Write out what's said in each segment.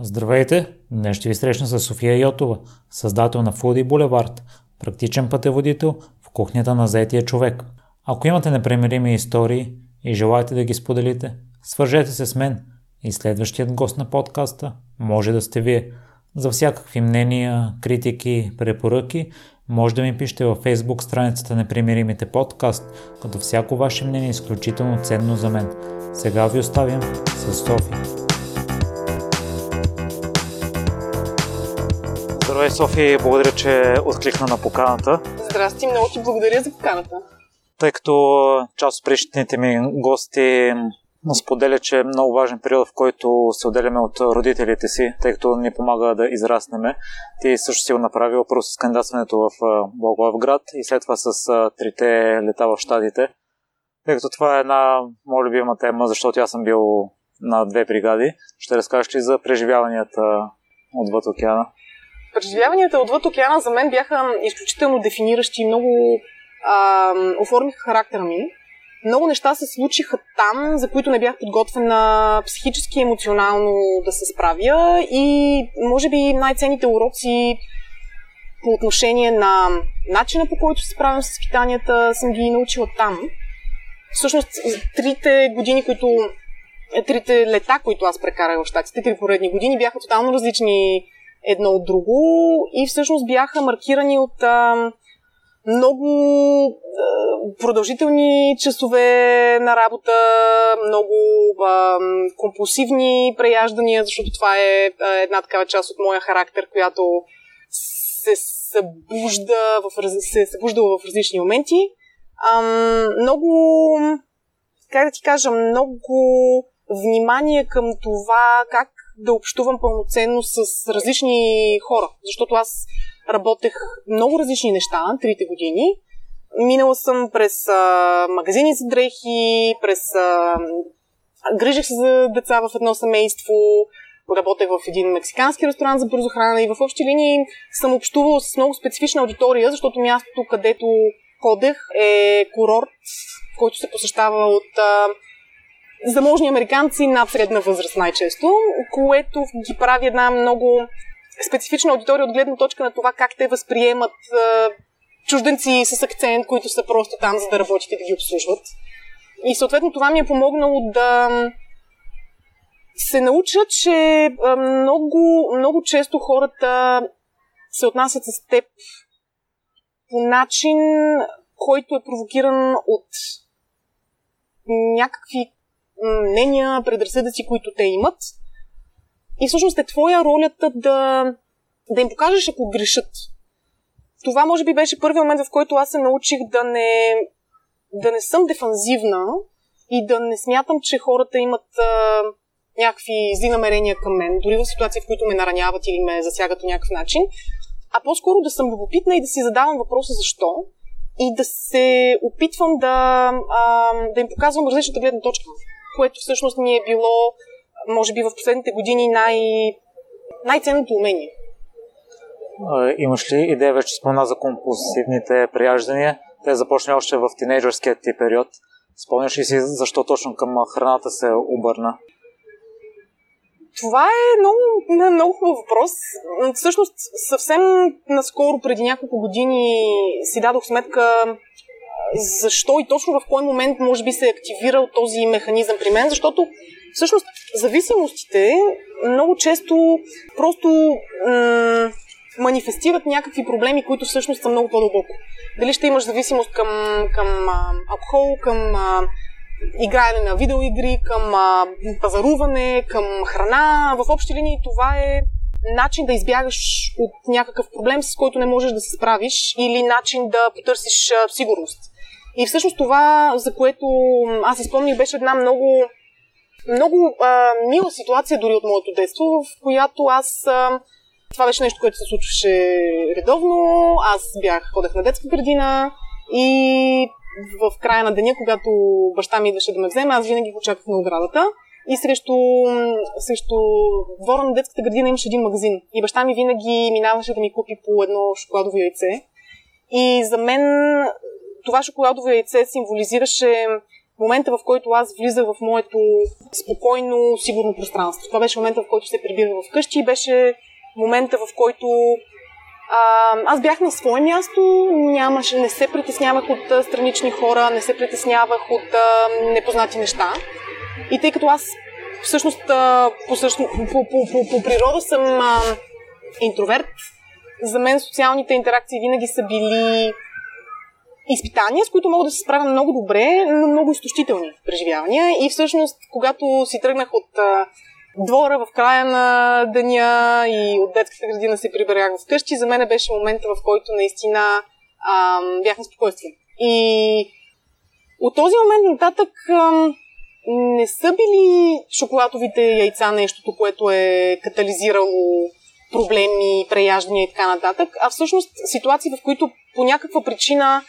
Здравейте! Днес ще ви срещна с София Йотова, създател на Foodie Boulevard, практичен пътеводител в кухнята на заетия човек. Ако имате непремирими истории и желаете да ги споделите, свържете се с мен и следващият гост на подкаста може да сте вие. За всякакви мнения, критики, препоръки може да ми пишете във Facebook страницата Непримиримите подкаст, като всяко ваше мнение е изключително ценно за мен. Сега ви оставям с София. Здравей, Софи, благодаря, че откликна на поканата. Здрасти, много ти благодаря за поканата. Тъй като част от предишните ми гости споделя, че е много важен период, в който се отделяме от родителите си, тъй като ни помага да израснеме. Ти също си го направил първо с кандидатстването в Благоевград и след това с трите лета в щадите. Тъй като това е една моя любима тема, защото аз съм бил на две бригади. Ще разкажеш ли за преживяванията отвъд океана? Преживяванията отвъд океана за мен бяха изключително дефиниращи и много а, оформиха характера ми. Много неща се случиха там, за които не бях подготвена психически и емоционално да се справя и може би най-ценните уроци по отношение на начина по който се справям с изпитанията съм ги научила там. Всъщност, трите години, които трите лета, които аз прекарах в щатите, три поредни години, бяха тотално различни едно от друго и всъщност бяха маркирани от а, много а, продължителни часове на работа, много а, компулсивни преяждания, защото това е а, една такава част от моя характер, която се събужда в, се е събуждала в различни моменти. А, много, как да ти кажа, много внимание към това как да общувам пълноценно с различни хора, защото аз работех много различни неща трите години. Минала съм през а, магазини за дрехи, през а, грижих се за деца в едно семейство, работех в един мексикански ресторант за бързо храна и в общи линии съм общувала с много специфична аудитория, защото мястото, където ходех е курорт, който се посещава от а, заможни американци над средна възраст най-често, което ги прави една много специфична аудитория от гледна точка на това как те възприемат а, чужденци с акцент, които са просто там, за да работят и да ги обслужват. И съответно това ми е помогнало да се науча, че много, много често хората се отнасят с теб по начин, който е провокиран от някакви мнения, предразсъдъци, които те имат. И всъщност е твоя ролята да, да им покажеш, ако грешат. Това може би беше първият момент, в който аз се научих да не, да не съм дефанзивна и да не смятам, че хората имат а, някакви зли намерения към мен, дори в ситуации, в които ме нараняват или ме засягат по някакъв начин, а по-скоро да съм любопитна и да си задавам въпроса защо и да се опитвам да, а, да им показвам различната гледна точка което всъщност ми е било, може би в последните години, най- най-ценното умение. Имаш ли идея, вече спомена за компулсивните прияждания? Те започна още в тинейджърския ти период. Спомняш ли си защо точно към храната се обърна? Това е много, много хубав въпрос. Всъщност, съвсем наскоро, преди няколко години, си дадох сметка защо и точно в кой момент може би се е активирал този механизъм при мен, защото всъщност зависимостите много често просто м- манифестират някакви проблеми, които всъщност са много по-дълбоко. Дали ще имаш зависимост към, към а, алкохол, към а, играене на видеоигри, към а, пазаруване, към храна. В общи линии това е начин да избягаш от някакъв проблем, с който не можеш да се справиш, или начин да потърсиш сигурност. И всъщност това, за което аз изпомних, беше една много, много а, мила ситуация дори от моето детство, в която аз... А, това беше нещо, което се случваше редовно. Аз бях, ходех на детска градина и в края на деня, когато баща ми идваше да ме вземе, аз винаги го чаках на оградата. И срещу, срещу двора на детската градина имаше един магазин. И баща ми винаги минаваше да ми купи по едно шоколадово яйце. И за мен това шоколадово яйце символизираше момента, в който аз влизах в моето спокойно, сигурно пространство. Това беше момента, в който се прибирах вкъщи и беше момента, в който а, аз бях на свое място, нямаше, не се притеснявах от странични хора, не се притеснявах от а, непознати неща. И тъй като аз всъщност а, по, по, по, по, по природа съм а, интроверт, за мен социалните интеракции винаги са били изпитания, с които мога да се справя много добре, но много изтощителни преживявания. И всъщност, когато си тръгнах от двора в края на деня и от детската градина се приберях вкъщи, за мен беше момента, в който наистина а, бях на спокойствие. И от този момент нататък а, не са били шоколадовите яйца нещото, което е катализирало проблеми, преяждания и така нататък, а всъщност ситуации, в които по някаква причина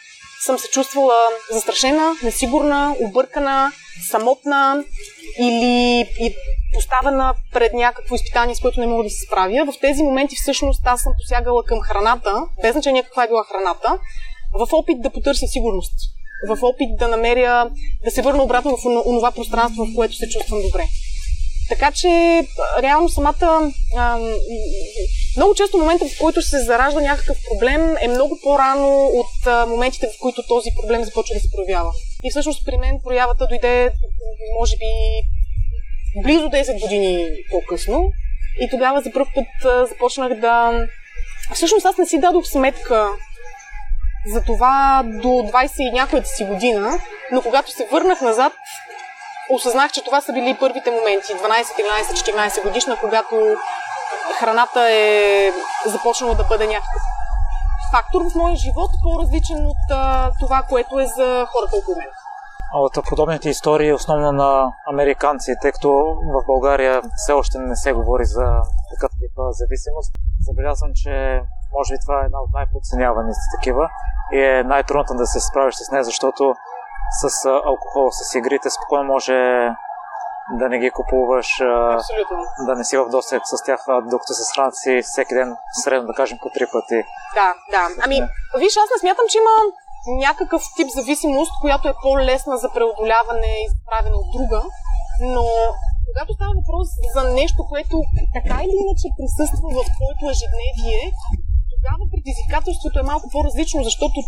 съм се чувствала застрашена, несигурна, объркана, самотна или и поставена пред някакво изпитание, с което не мога да се справя. В тези моменти всъщност аз съм посягала към храната, без значение каква е била храната, в опит да потърся сигурност, в опит да намеря, да се върна обратно в онова пространство, в което се чувствам добре. Така че, реално самата. А, много често момента, в който се заражда някакъв проблем, е много по-рано от а, моментите, в които този проблем започва да се проявява. И всъщност при мен проявата дойде, може би, близо 10 години по-късно. И тогава за първ път а, започнах да. Всъщност аз не си дадох сметка за това до 20 и някоята си година, но когато се върнах назад, осъзнах, че това са били първите моменти, 12, 13, 14 годишна, когато храната е започнала да бъде някакъв фактор в моя живот, по-различен от а, това, което е за хората около мен. От подобните истории, основно на американци, тъй като в България все още не се говори за такъв тип зависимост, забелязвам, че може би това е една от най-подценяваните такива и е най-трудното да се справиш с нея, защото с алкохол, с игрите, спокойно може да не ги купуваш, Абсолютно. да не си в досек с тях, докато се хранят си всеки ден, средно да кажем по три пъти. Да, да. Ами, виж, аз не смятам, че има някакъв тип зависимост, която е по-лесна за преодоляване и справяне от друга, но когато става въпрос за нещо, което така или иначе присъства в твоето ежедневие, тогава предизвикателството е малко по-различно, защото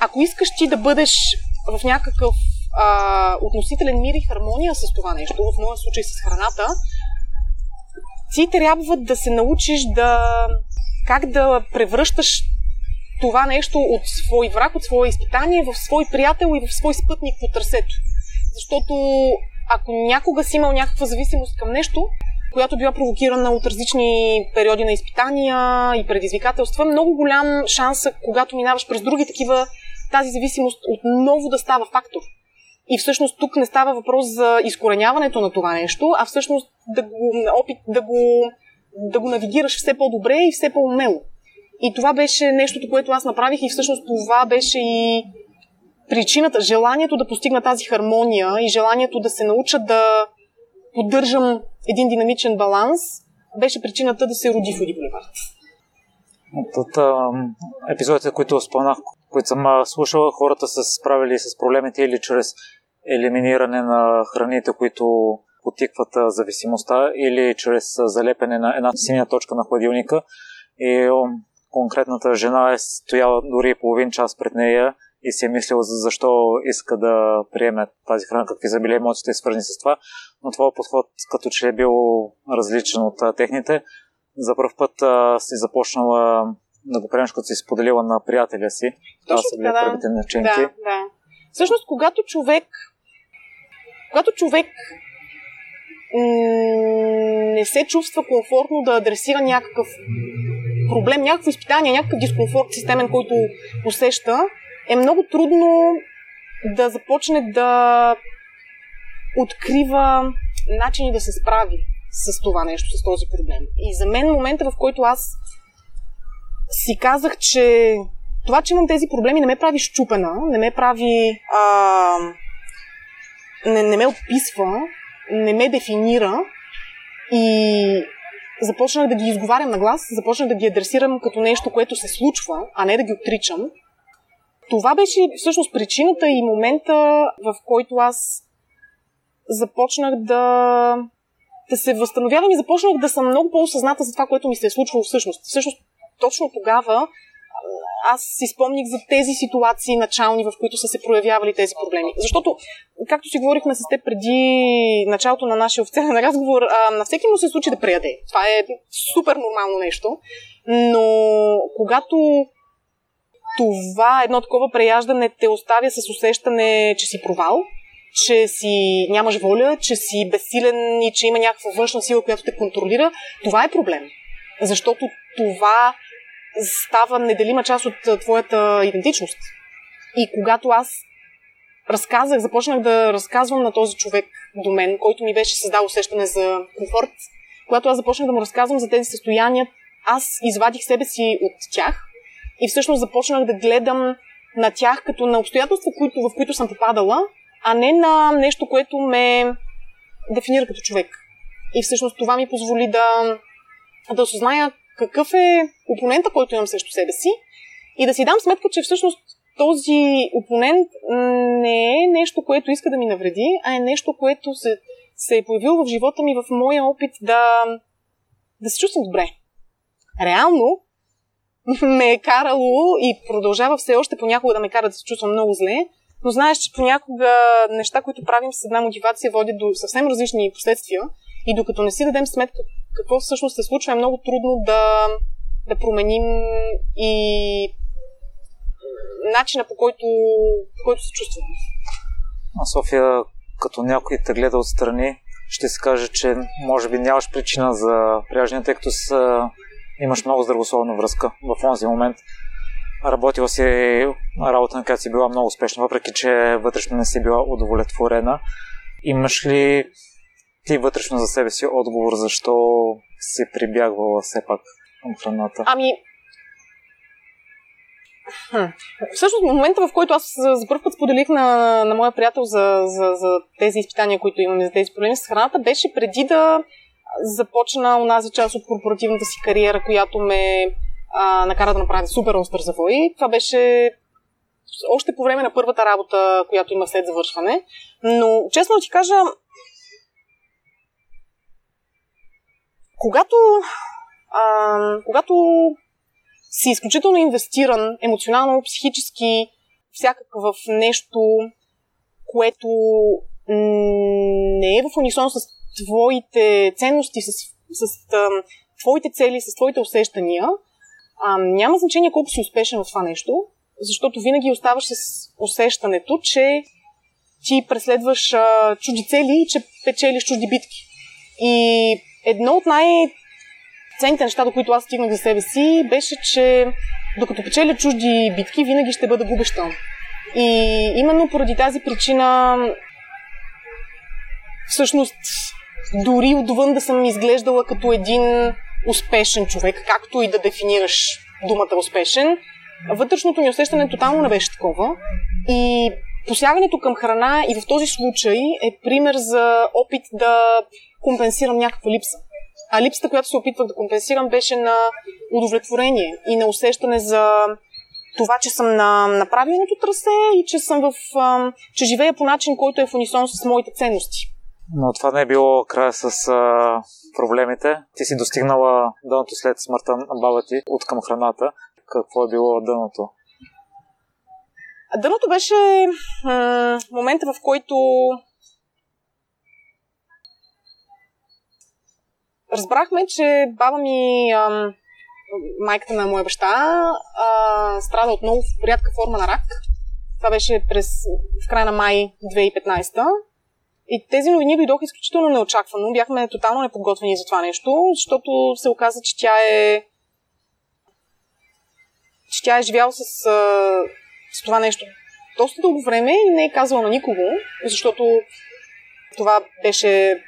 ако искаш ти да бъдеш в някакъв а, относителен мир и хармония с това нещо, в моя случай с храната, ти трябва да се научиш да как да превръщаш това нещо от свой враг, от свое изпитание в свой приятел и в свой спътник по търсето. Защото ако някога си имал някаква зависимост към нещо, която била провокирана от различни периоди на изпитания и предизвикателства, много голям шанс, когато минаваш през други такива тази зависимост отново да става фактор. И всъщност тук не става въпрос за изкореняването на това нещо, а всъщност да го, опит да го, да го навигираш все по-добре и все по-умело. И това беше нещото, което аз направих и всъщност това беше и причината, желанието да постигна тази хармония и желанието да се науча да поддържам един динамичен баланс, беше причината да се роди в Уди Булевард. От епизодите, които споменах, които съм слушал, хората са справили с проблемите или чрез елиминиране на храните, които потикват зависимостта, или чрез залепене на една синя точка на хладилника. И конкретната жена е стояла дори половин час пред нея и си е мислила за защо иска да приеме тази храна, какви са били емоциите свързани с това. Но това подход като че е бил различен от техните. За първ път си започнала да го приемеш, като си споделила на приятеля си. Това са били да. първите начинки. Да, да. Всъщност, когато човек когато човек не се чувства комфортно да адресира някакъв проблем, някакво изпитание, някакъв дискомфорт системен, който усеща, е много трудно да започне да открива начини да се справи с това нещо, с този проблем. И за мен момента, в който аз си казах, че това, че имам тези проблеми, не ме прави щупена, не ме прави. А, не, не ме описва, не ме дефинира и започнах да ги изговарям на глас, започнах да ги адресирам като нещо, което се случва, а не да ги отричам. това беше всъщност причината и момента, в който аз започнах да, да се възстановявам и започнах да съм много по-осъзната за това, което ми се е случвало всъщност. Всъщност, точно тогава аз си спомних за тези ситуации начални, в които са се проявявали тези проблеми. Защото, както си говорихме с теб преди началото на нашия официален разговор, а, на всеки му се случи да преяде. Това е супер нормално нещо. Но когато това едно такова преяждане те оставя с усещане, че си провал, че си нямаш воля, че си безсилен и че има някаква външна сила, която те контролира, това е проблем. Защото това става неделима част от твоята идентичност. И когато аз разказах, започнах да разказвам на този човек до мен, който ми беше създал усещане за комфорт, когато аз започнах да му разказвам за тези състояния, аз извадих себе си от тях и всъщност започнах да гледам на тях като на обстоятелства, в които съм попадала, а не на нещо, което ме дефинира като човек. И всъщност това ми позволи да, да осъзная какъв е опонента, който имам срещу себе си и да си дам сметка, че всъщност този опонент не е нещо, което иска да ми навреди, а е нещо, което се, се е появило в живота ми в моя опит да, да се чувствам добре. Реално ме е карало и продължава все още понякога да ме кара да се чувствам много зле, но знаеш, че понякога неща, които правим с една мотивация, водят до съвсем различни последствия и докато не си дадем сметка какво всъщност се случва, е много трудно да, да променим и начина по който, по който се чувстваме. А София, като някой те гледа отстрани, ще се каже, че може би нямаш причина за пряждане, тъй като с, имаш много здравословна връзка в този момент. Работила си работа, на която си била много успешна, въпреки че вътрешно не си била удовлетворена. Имаш ли ти вътрешно за себе си отговор, защо си прибягвала все пак към храната? Ами, Хм. Всъщност, в момента, в който аз за първ път споделих на, на моя приятел за, за, за тези изпитания, които имаме, за тези проблеми с храната, беше преди да започна онази част от корпоративната си кариера, която ме а, накара да направя супер остър завой. Това беше още по време на първата работа, която има след завършване. Но, честно ти кажа, Когато, а, когато си изключително инвестиран емоционално, психически, всякак в нещо, което не е в унисон с твоите ценности, с, с твоите цели, с твоите усещания, а, няма значение колко си успешен в това нещо, защото винаги оставаш с усещането, че ти преследваш а, чужди цели и че печелиш чужди битки. И едно от най- ценните неща, до които аз стигнах за себе си, беше, че докато печеля чужди битки, винаги ще бъда губеща. И именно поради тази причина всъщност дори отвън да съм изглеждала като един успешен човек, както и да дефинираш думата успешен, вътрешното ми усещане тотално не беше такова. И посягането към храна и в този случай е пример за опит да компенсирам някаква липса. А липсата, която се опитвах да компенсирам, беше на удовлетворение и на усещане за това, че съм на, на правилното трасе и че съм в, а, че живея по начин, който е в унисон с моите ценности. Но това не е било края с а, проблемите. Ти си достигнала дъното след смъртта на баба ти от към храната. Какво е било дъното? Дъното беше м- момента, в който разбрахме, че баба ми, майката на моя баща, а, страда от много рядка форма на рак. Това беше през, в края на май 2015. И тези новини дойдоха изключително неочаквано. Бяхме тотално неподготвени за това нещо, защото се оказа, че тя е че тя е живяла с, с това нещо доста дълго време и не е казала на никого, защото това беше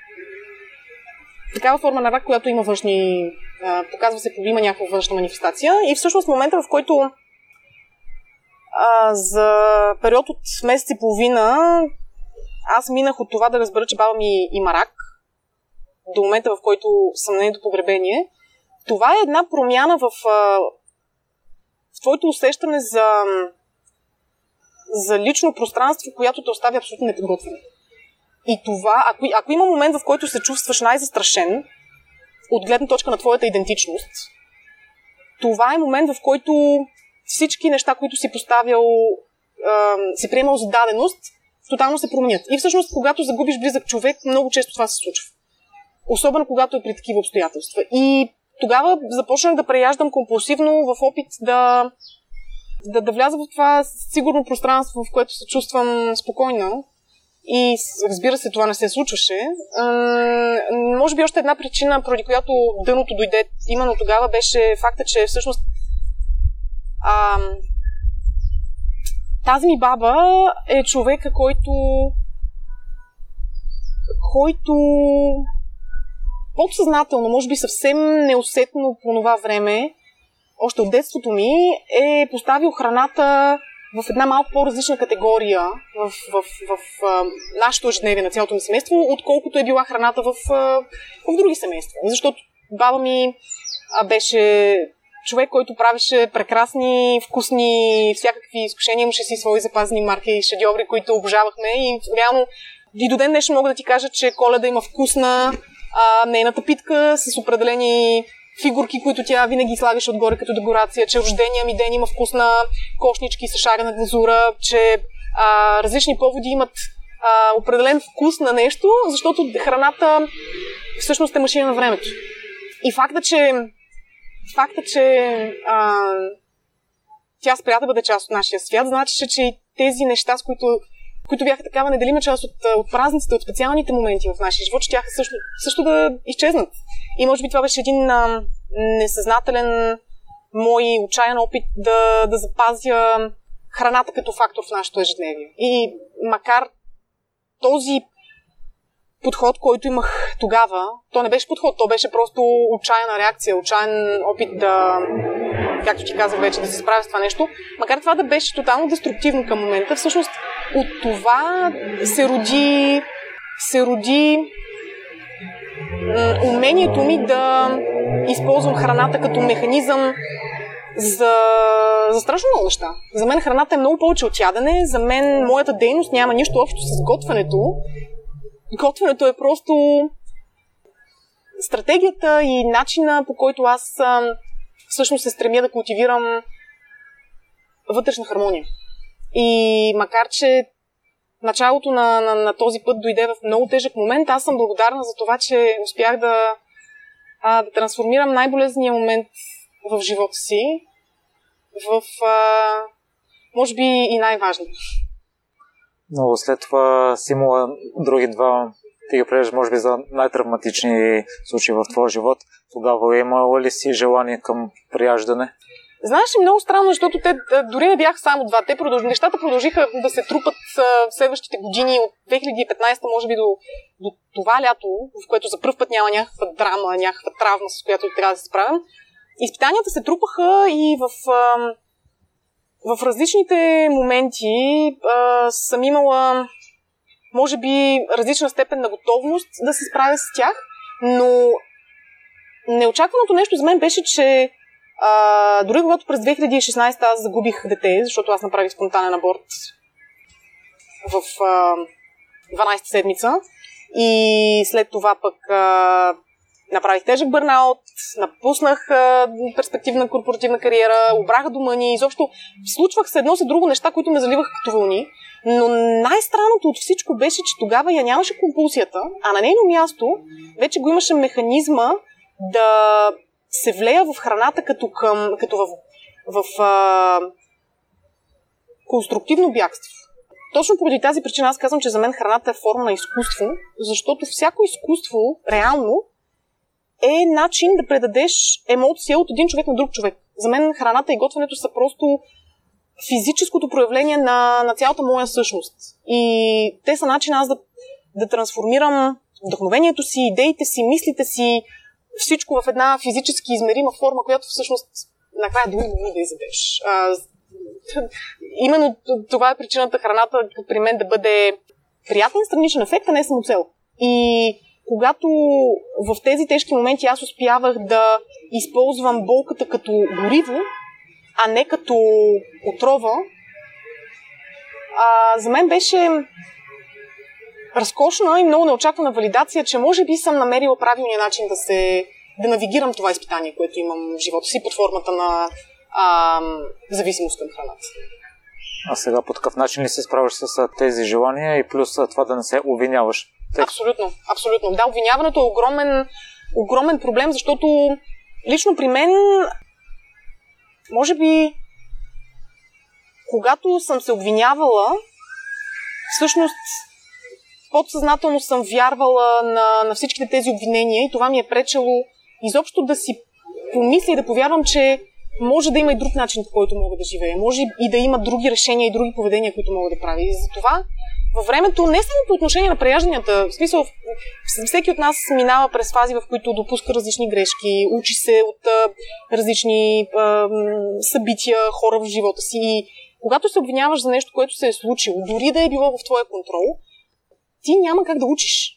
такава форма на рак, която има външни... А, показва се, има някаква външна манифестация. И всъщност момента, в който а, за период от месец и половина аз минах от това да разбера, че баба ми има рак, до момента, в който съм на нейното погребение, това е една промяна в, в твоето усещане за за лично пространство, която те оставя абсолютно неподготвен. И това, ако, ако има момент, в който се чувстваш най-застрашен, от гледна точка на твоята идентичност, това е момент, в който всички неща, които си поставял, си приемал за даденост, тотално се променят. И всъщност, когато загубиш близък човек, много често това се случва. Особено когато е при такива обстоятелства. И тогава започнах да преяждам компулсивно в опит да, да, да вляза в това сигурно пространство, в което се чувствам спокойна. И разбира се, това не се случваше. може би още една причина, поради която дъното дойде именно тогава, беше факта, че всъщност а, тази ми баба е човека, който който подсъзнателно, може би съвсем неусетно по това време, още от детството ми, е поставил храната в една малко по-различна категория в, в, в, в а, нашето ежедневие на цялото ми семейство, отколкото е била храната в, а, в други семейства. Защото баба ми беше човек, който правеше прекрасни, вкусни, всякакви изкушения, имаше си свои запазени марки и шедьоври, които обожавахме и реално и до ден днешно мога да ти кажа, че коледа има вкусна а, нейната питка с определени фигурки, които тя винаги слагаше отгоре като декорация, че рождения ми ден има вкусна кошнички с шарена глазура, че а, различни поводи имат а, определен вкус на нещо, защото храната всъщност е машина на времето. И факта, че факта, че а, тя спря да бъде част от нашия свят, значи, че тези неща, с които, които бяха такава неделима част от, от празниците, от специалните моменти в нашия живот, че тяха също, също да изчезнат. И може би това беше един а, несъзнателен мой отчаян опит да, да запазя храната като фактор в нашето ежедневие. И макар този подход, който имах тогава, то не беше подход, то беше просто отчаяна реакция, отчаян опит да, както ти казах вече, да се справя с това нещо. Макар това да беше тотално деструктивно към момента, всъщност от това се роди, се роди умението ми да използвам храната като механизъм за, за страшно много неща. За мен храната е много повече от ядене. За мен моята дейност няма нищо общо с готвенето. Готвенето е просто стратегията и начина по който аз всъщност се стремя да култивирам вътрешна хармония. И макар, че началото на, на, на този път дойде в много тежък момент. Аз съм благодарна за това, че успях да, а, да трансформирам най-болезния момент в живота си в, а, може би, и най-важно. Но след това си имала други два, ти ги прежда, може би, за най-травматични случаи в твоя живот. Тогава имала ли си желание към прияждане? Знаеш ли, много странно, защото те дори не бяха само два. Те продълж... Нещата продължиха да се трупат в следващите години от 2015, може би до, до това лято, в което за първ път няма някаква драма, някаква травма, с която трябва да се справям. Изпитанията се трупаха и в, в различните моменти съм имала, може би, различна степен на готовност да се справя с тях, но неочакваното нещо за мен беше, че а, дори когато през 2016 аз загубих дете, защото аз направих спонтанен аборт в а, 12 седмица и след това пък а, направих тежък бърнаут, напуснах а, перспективна корпоративна кариера, обраха дома ни, изобщо случвах се едно за друго неща, които ме заливаха като вълни. Но най-странното от всичко беше, че тогава я нямаше компулсията, а на нейно място вече го имаше механизма да се влея в храната като, към, като в, в а, конструктивно бягство. Точно поради тази причина аз казвам, че за мен храната е форма на изкуство, защото всяко изкуство, реално, е начин да предадеш емоция от един човек на друг човек. За мен храната и готвенето са просто физическото проявление на, на цялата моя същност. И те са начин аз да, да трансформирам вдъхновението си, идеите си, мислите си, всичко в една физически измерима форма, която всъщност накрая дори не да изядеш. Именно това е причината храната при мен да бъде приятен страничен ефект, а не само цел. И когато в тези тежки моменти аз успявах да използвам болката като гориво, а не като отрова, а, за мен беше разкошна и много неочаквана валидация, че може би съм намерила правилния начин да се да навигирам това изпитание, което имам в живота си под формата на а, зависимост към храната. А сега по такъв начин ли се справяш с тези желания и плюс това да не се обвиняваш? Абсолютно, абсолютно. Да, обвиняването е огромен, огромен проблем, защото лично при мен, може би, когато съм се обвинявала, всъщност подсъзнателно съм вярвала на, на всичките тези обвинения и това ми е пречело изобщо да си помисля и да повярвам, че може да има и друг начин, по който мога да живея. Може и да има други решения и други поведения, които мога да правя. И затова във времето, не само по отношение на преяжданията, в смисъл, всеки от нас минава през фази, в които допуска различни грешки, учи се от а, различни а, събития, хора в живота си. И когато се обвиняваш за нещо, което се е случило, дори да е било в твоя контрол, ти няма как да учиш.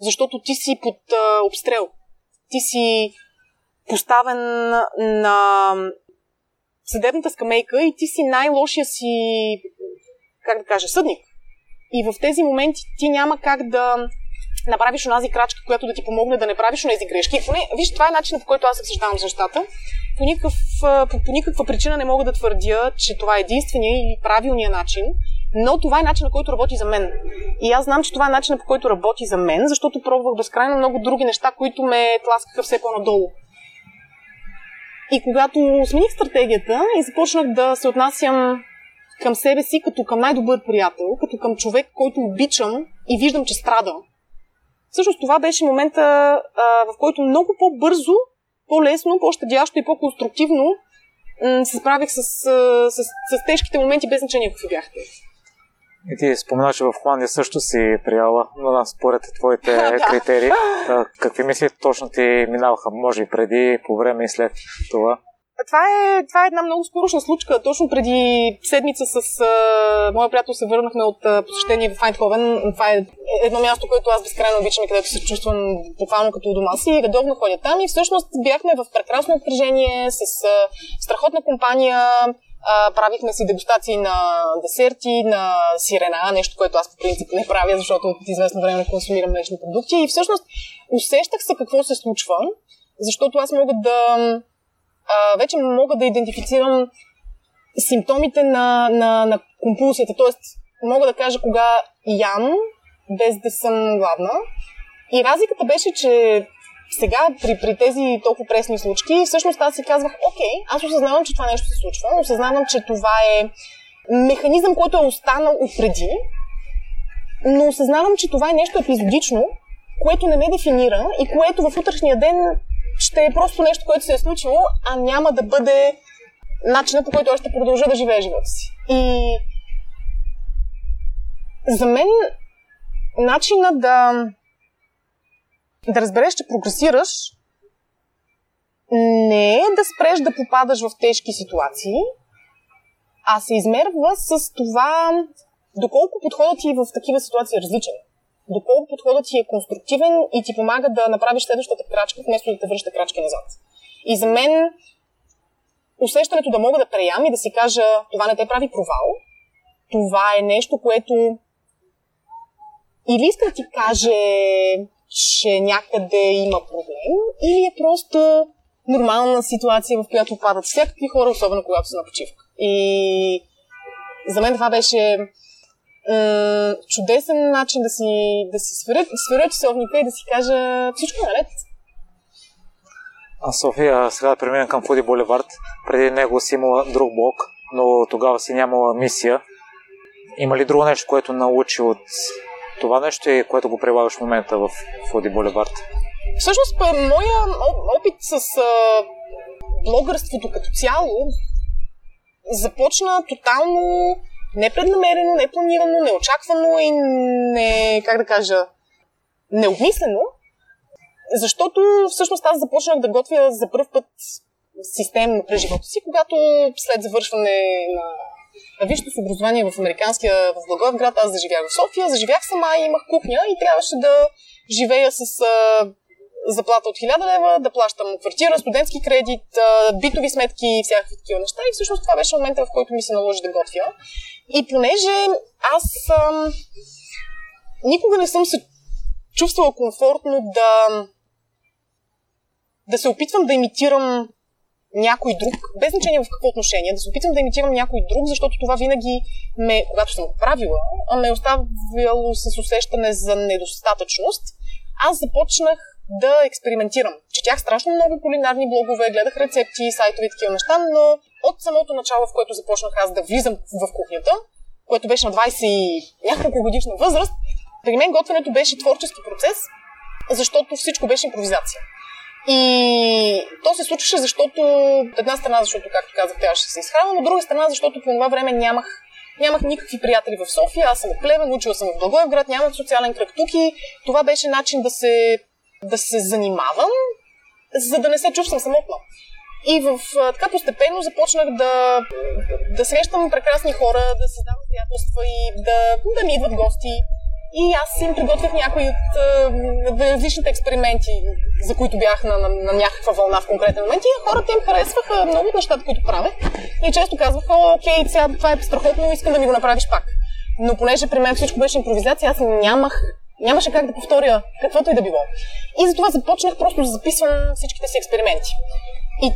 Защото ти си под а, обстрел. Ти си поставен на съдебната скамейка и ти си най-лошия си, как да кажа, съдник. И в тези моменти ти няма как да направиш онази крачка, която да ти помогне да не правиш онези грешки. Поне, виж, това е начинът, по който аз съждавам за нещата. По, никакъв, по, по никаква причина не мога да твърдя, че това е единствения или правилния начин, но това е начинът, който работи за мен. И аз знам, че това е начинът, по който работи за мен, защото пробвах безкрайно много други неща, които ме тласкаха все по-надолу. И когато смених стратегията и започнах да се отнасям към себе си като към най-добър приятел, като към човек, който обичам и виждам, че страда. Всъщност това беше момента, в който много по-бързо, по-лесно, по-щадящо и по-конструктивно се справих с, с, с, с тежките моменти, без значение какви бяхте. И ти спомена, че в Холандия също си прияла, но според твоите критерии. Какви мисли точно ти минаваха, може и преди, по време и след това? Това е, това е една много скорошна случка. Точно преди седмица с а, моя приятел се върнахме от а, посещение в Файнтховен. Това е едно място, което аз безкрайно обичам и където се чувствам буквално като у дома си. Редовно ходя там и всъщност бяхме в прекрасно напрежение с а, страхотна компания а, правихме си дегустации на десерти, на сирена, нещо, което аз по принцип не правя, защото от известно време консумирам млечни продукти. И всъщност усещах се какво се случва, защото аз мога да. А, вече мога да идентифицирам симптомите на, на, на компулсията. Тоест, мога да кажа кога ям, без да съм гладна. И разликата беше, че сега, при, при тези толкова пресни случки, всъщност аз си казвах, окей, аз осъзнавам, че това нещо се случва, осъзнавам, че това е механизъм, който е останал отпреди, но осъзнавам, че това е нещо епизодично, което не ме дефинира и което в утрешния ден ще е просто нещо, което се е случило, а няма да бъде начинът по който аз ще продължа да живея живота си. И за мен начина да да разбереш, че прогресираш, не е да спреш да попадаш в тежки ситуации, а се измерва с това доколко подходът ти в такива ситуации е различен. Доколко подходът ти е конструктивен и ти помага да направиш следващата крачка, вместо да те връща крачки назад. И за мен усещането да мога да преям и да си кажа това не те прави провал, това е нещо, което или иска да ти каже че някъде има проблем, или е просто нормална ситуация, в която падат всякакви хора, особено когато са на почивка. И за мен това беше м- чудесен начин да си, да си свиря, свиря часовника и да си кажа всичко наред. А София, сега да преминем към Фуди Боливард. Преди него си имала друг блок, но тогава си нямала мисия. Има ли друго нещо, което научи от това нещо е, което го прилагаш в момента в Фуди Боливард. Всъщност, моя опит с а, блогърството като цяло започна тотално непреднамерено, непланирано, неочаквано и не, как да кажа, необмислено, защото всъщност аз започнах да готвя за първ път системно през живота си, когато след завършване на висшето си образование в американския, в Благоевград, аз заживях в София, заживях сама и имах кухня и трябваше да живея с заплата от 1000 лева, да плащам квартира, студентски кредит, битови сметки и всякакви такива неща. И всъщност това беше момента, в който ми се наложи да готвя. И понеже аз ам, никога не съм се чувствала комфортно да, да се опитвам да имитирам някой друг, без значение в какво отношение, да се опитвам да имитирам някой друг, защото това винаги ме, когато съм го правила, ме е оставяло с усещане за недостатъчност. Аз започнах да експериментирам. Четях страшно много кулинарни блогове, гледах рецепти, сайтове и такива неща, но от самото начало, в което започнах аз да влизам в кухнята, което беше на 20 и няколко годишна възраст, при мен готвенето беше творчески процес, защото всичко беше импровизация. И то се случваше, защото от една страна, защото, както казах, трябваше да се изхранвам, от друга страна, защото по това време нямах, нямах никакви приятели в София, аз съм от Плевен, учила съм в Благоевград, нямах социален кръг тук и това беше начин да се, да се занимавам, за да не се чувствам самотна. И в, така постепенно започнах да, да срещам прекрасни хора, да създавам приятелства и да, да ми идват гости. И аз им приготвях някои от различните експерименти, за които бях на, на, на някаква вълна в конкретен момент. И хората им харесваха много от нещата, които правя. И често казваха, окей, сега това е страхотно, искам да ми го направиш пак. Но понеже при мен всичко беше импровизация, аз нямах, нямаше как да повторя каквото и да било. И затова започнах просто да записвам всичките си експерименти. И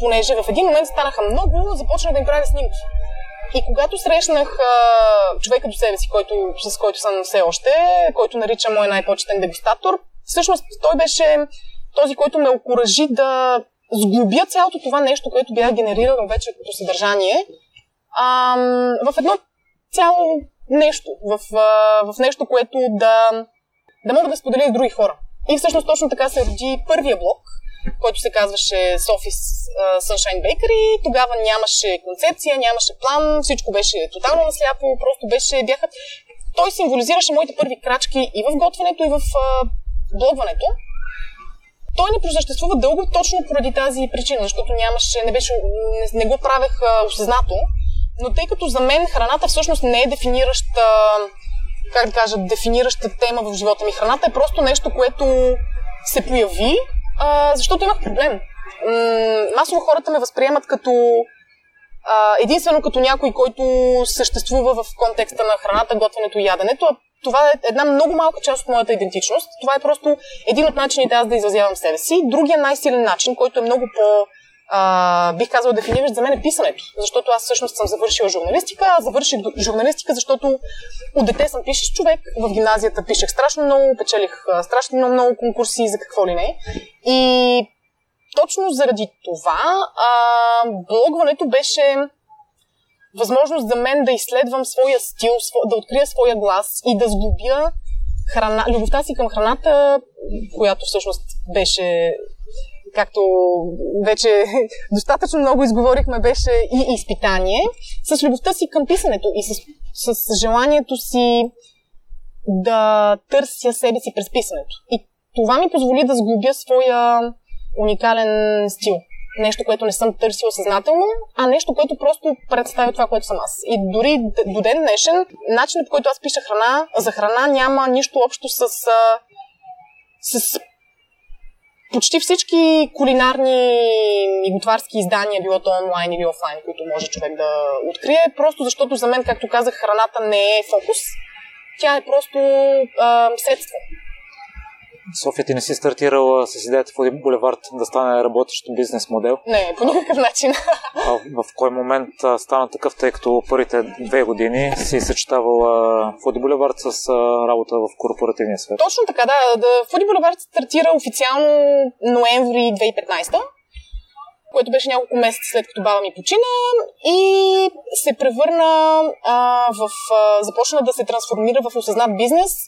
понеже в един момент станаха много, започнах да им правя снимки. И когато срещнах а, човека до себе си, който, с който съм все още, който нарича мой най-почетен дегустатор, всъщност той беше този, който ме окоръжи да сглобя цялото това нещо, което бях генерирала вече като съдържание, а, в едно цяло нещо, в, в нещо, което да, да мога да споделя с други хора. И всъщност точно така се роди първия блок, който се казваше Sophie's Sunshine Bakery. Тогава нямаше концепция, нямаше план, всичко беше тотално насляпо, просто беше, бяха... Той символизираше моите първи крачки и в готвенето, и в uh, блогването. Той не просъществува дълго точно поради тази причина, защото нямаше, не, беше, не, не го правех uh, осъзнато, но тъй като за мен храната всъщност не е дефинираща, как да кажа, дефинираща тема в живота ми. Храната е просто нещо, което се появи а, защото имах проблем. М- масово хората ме възприемат като а, единствено като някой, който съществува в контекста на храната, готвенето и яденето. Това е една много малка част от моята идентичност. Това е просто един от начините аз да изразявам себе си. Другия най-силен начин, който е много по- а, бих казал, дефиниращ за мен е писането. Защото аз всъщност съм завършила журналистика. Аз завърших журналистика, защото от дете съм пишещ човек. В гимназията пишех страшно много, печелих страшно много, много конкурси за какво ли не. И точно заради това а, блогването беше възможност за мен да изследвам своя стил, да открия своя глас и да сглобя храна, любовта си към храната, която всъщност беше както вече достатъчно много изговорихме, беше и изпитание, с любовта си към писането и с, с желанието си да търся себе си през писането. И това ми позволи да сглобя своя уникален стил. Нещо, което не съм търсила съзнателно, а нещо, което просто представя това, което съм аз. И дори до ден днешен, начинът по който аз пиша храна, за храна няма нищо общо с, с почти всички кулинарни и готварски издания, било то онлайн или офлайн, които може човек да открие, просто защото за мен, както казах, храната не е фокус. Тя е просто а, средство. София, ти не си стартирала с идеята в Один Булевард да стане работещ бизнес модел? Не, по никакъв начин. А в кой момент стана такъв, тъй като първите две години си съчетавала Фуди Булевард с работа в корпоративния свет? Точно така, да. да Фуди Булевард стартира официално ноември 2015 което беше няколко месеца след като баба ми почина и се превърна а, в... А, започна да се трансформира в осъзнат бизнес –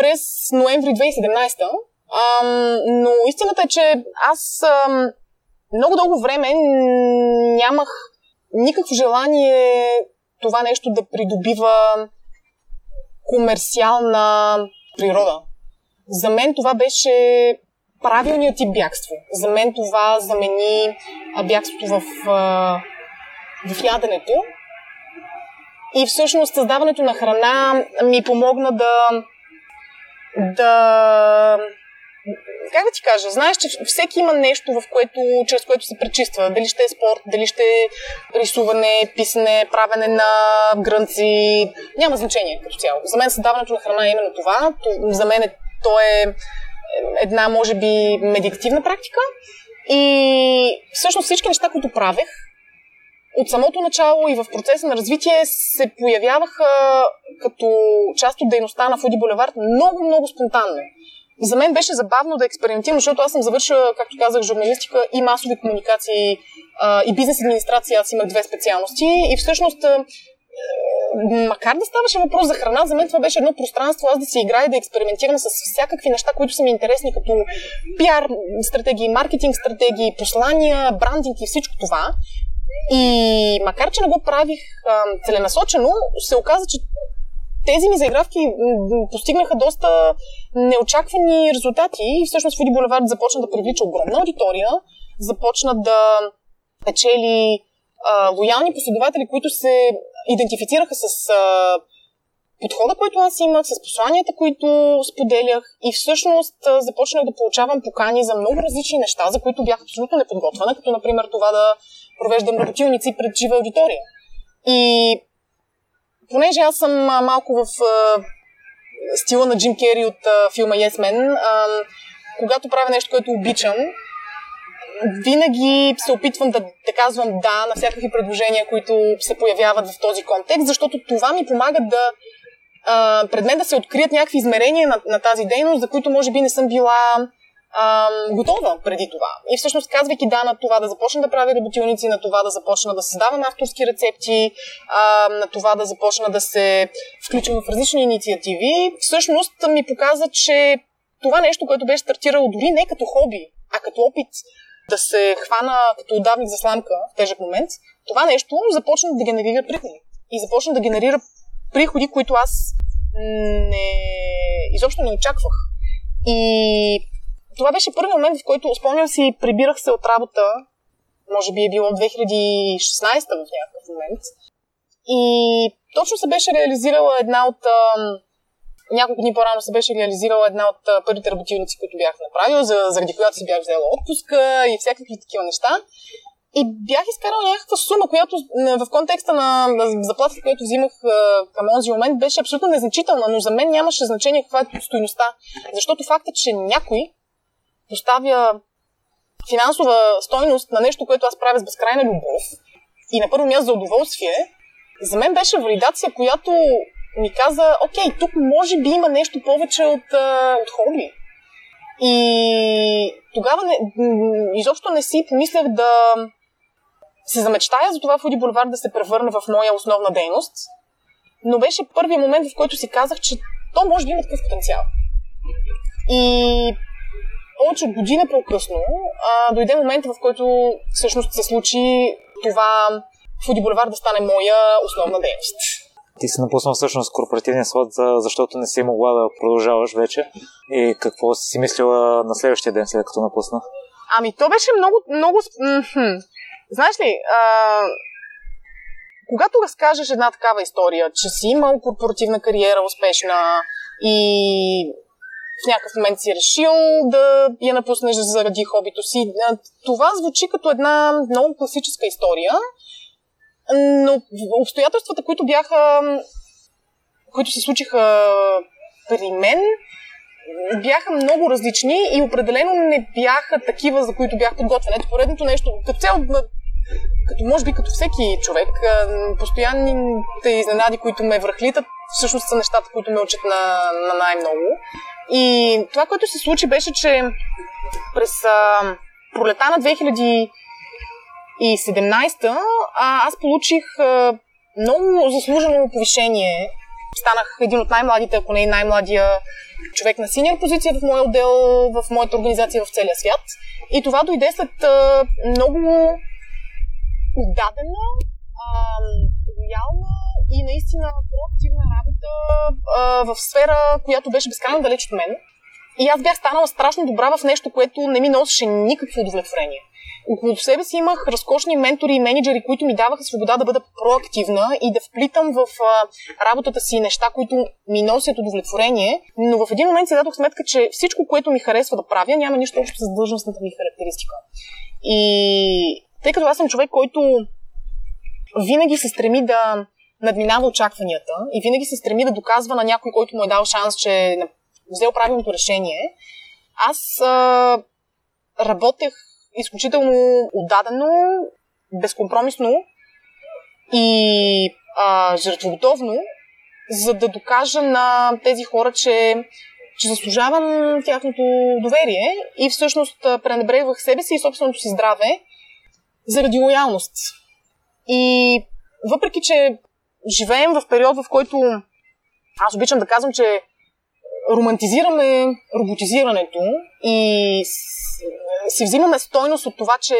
през ноември 2017. Ам, но истината е, че аз ам, много дълго време нямах никакво желание това нещо да придобива комерциална природа. За мен това беше правилният тип бягство. За мен това замени бягството в, в яденето. И всъщност създаването на храна ми помогна да да, как да ти кажа, знаеш, че всеки има нещо, в което, чрез което се пречиства. Дали ще е спорт, дали ще е рисуване, писане, правене на грънци. Няма значение като цяло. За мен създаването на храна е именно това. За мен е, то е една, може би, медитативна практика. И всъщност всички неща, които правех, от самото начало и в процеса на развитие се появяваха като част от дейността на Фуди Булевард много, много спонтанно. За мен беше забавно да експериментирам, защото аз съм завършила, както казах, журналистика и масови комуникации а, и бизнес администрация. Аз имах две специалности и всъщност макар да ставаше въпрос за храна, за мен това беше едно пространство аз да си играя и да експериментирам с всякакви неща, които са ми интересни, като пиар стратегии, маркетинг стратегии, послания, брандинг и всичко това. И макар, че не го правих а, целенасочено, се оказа, че тези ми заигравки постигнаха доста неочаквани резултати. И всъщност Фуди Булевард започна да привлича огромна аудитория, започна да печели а, лоялни последователи, които се идентифицираха с а, подхода, който аз имах, с посланията, които споделях и всъщност започнах да получавам покани за много различни неща, за които бях абсолютно неподготвена, като например това да провеждам работилници пред жива аудитория. И понеже аз съм малко в стила на Джим Кери от а, филма Yes Man, а, когато правя нещо, което обичам, винаги се опитвам да, да казвам да на всякакви предложения, които се появяват в този контекст, защото това ми помага да а, пред мен да се открият някакви измерения на, на тази дейност, за които може би не съм била а, готова преди това. И всъщност, казвайки да на това да започна да правя работилници, на това да започна да създавам авторски рецепти, а, на това да започна да се включвам в различни инициативи, всъщност ми показа, че това нещо, което беше стартирало дори не като хоби, а като опит да се хвана като удавник за сламка в тежък момент, това нещо започна да генерира приходи. И започна да генерира приходи, които аз не, изобщо не очаквах. И това беше първи момент, в който, спомням си, прибирах се от работа, може би е било 2016 в някакъв момент. И точно се беше реализирала една от няколко дни по-рано се беше реализирала една от първите работилници, които бях направила, за, заради която си бях взела отпуска и всякакви такива неща. И бях изкарала някаква сума, която в контекста на, заплатата, която взимах към този момент, беше абсолютно незначителна, но за мен нямаше значение каква е стоеността. Защото факта, че някой поставя финансова стойност на нещо, което аз правя с безкрайна любов и на първо място за удоволствие, за мен беше валидация, която ми каза, окей, тук може би има нещо повече от, от хоби. И тогава не, изобщо не си помислях да се замечтая за това Фуди Боливар да се превърне в моя основна дейност. Но беше първият момент, в който си казах, че то може би има такъв потенциал. И повече от година по-късно а, дойде момента, в който всъщност се случи това Фуди Боливар да стане моя основна дейност. Ти си напуснал всъщност корпоративния свят, защото не си могла да продължаваш вече. И какво си мислила на следващия ден, след като напусна? Ами, то беше много, много... Знаеш ли, а... когато разкажеш една такава история, че си имал корпоративна кариера успешна и в някакъв момент си решил да я напуснеш заради хобито си. Това звучи като една много класическа история, но обстоятелствата, които бяха, които се случиха при мен, бяха много различни и определено не бяха такива, за които бях подготвена. Ето поредното нещо, като цяло, като може би като всеки човек, постоянните изненади, които ме връхлитат, всъщност са нещата, които ме учат на, на най-много. И това, което се случи, беше, че през а, пролета на 2017 а, аз получих а, много заслужено повишение. Станах един от най-младите, ако не и най-младия човек на синия позиция в моя отдел, в моята организация в целия свят. И това дойде след а, много отдадена, лоялна и наистина проактивна работа в сфера, която беше безкрайно далеч от мен. И аз бях станала страшно добра в нещо, което не ми носеше никакво удовлетворение. Около себе си имах разкошни ментори и менеджери, които ми даваха свобода да бъда проактивна и да вплитам в работата си неща, които ми носят удовлетворение. Но в един момент си дадох сметка, че всичко, което ми харесва да правя, няма нищо общо с длъжностната ми характеристика. И тъй като аз съм човек, който винаги се стреми да надминава очакванията и винаги се стреми да доказва на някой, който му е дал шанс, че е взел правилното решение, аз а, работех изключително отдадено, безкомпромисно и а, жертвоготовно, за да докажа на тези хора, че, че заслужавам тяхното доверие и всъщност пренебрегвах себе си и собственото си здраве заради лоялност. И въпреки, че живеем в период, в който аз обичам да казвам, че романтизираме роботизирането и си взимаме стойност от това, че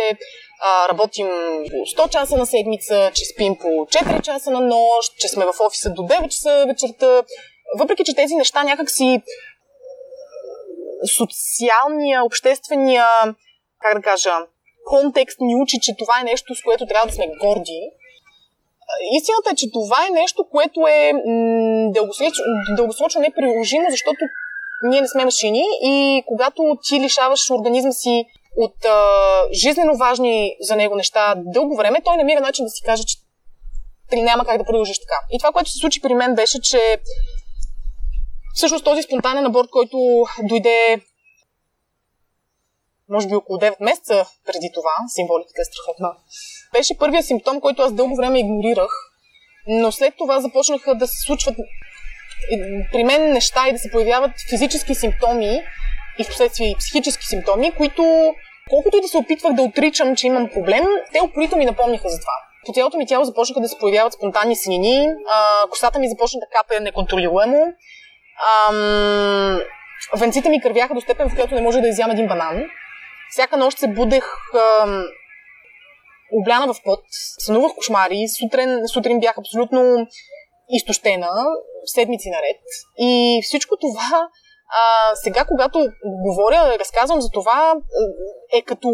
а, работим 100 часа на седмица, че спим по 4 часа на нощ, че сме в офиса до 9 часа вечерта. Въпреки, че тези неща някакси социалния, обществения, как да кажа, контекст ни учи, че това е нещо, с което трябва да сме горди. Истината е, че това е нещо, което е дългосрочно, дългосрочно неприложимо, защото ние не сме машини и когато ти лишаваш организма си от а, жизненно важни за него неща дълго време, той намира начин да си каже, че няма как да продължиш така. И това, което се случи при мен беше, че всъщност този спонтанен аборт, който дойде може би около 9 месеца преди това, символиката е страхотна, беше първият симптом, който аз дълго време игнорирах, но след това започнаха да се случват при мен неща и да се появяват физически симптоми и в последствие и психически симптоми, които колкото и да се опитвах да отричам, че имам проблем, те упорито ми напомниха за това. По цялото ми тяло започнаха да се появяват спонтанни синини, а, косата ми започна да капе неконтролируемо, ам, венците ми кървяха до степен, в която не може да изям един банан. Всяка нощ се будех ам, обляна в пот, сънувах кошмари, сутрин, сутрин бях абсолютно изтощена, седмици наред. И всичко това, а, сега когато говоря, разказвам за това, е като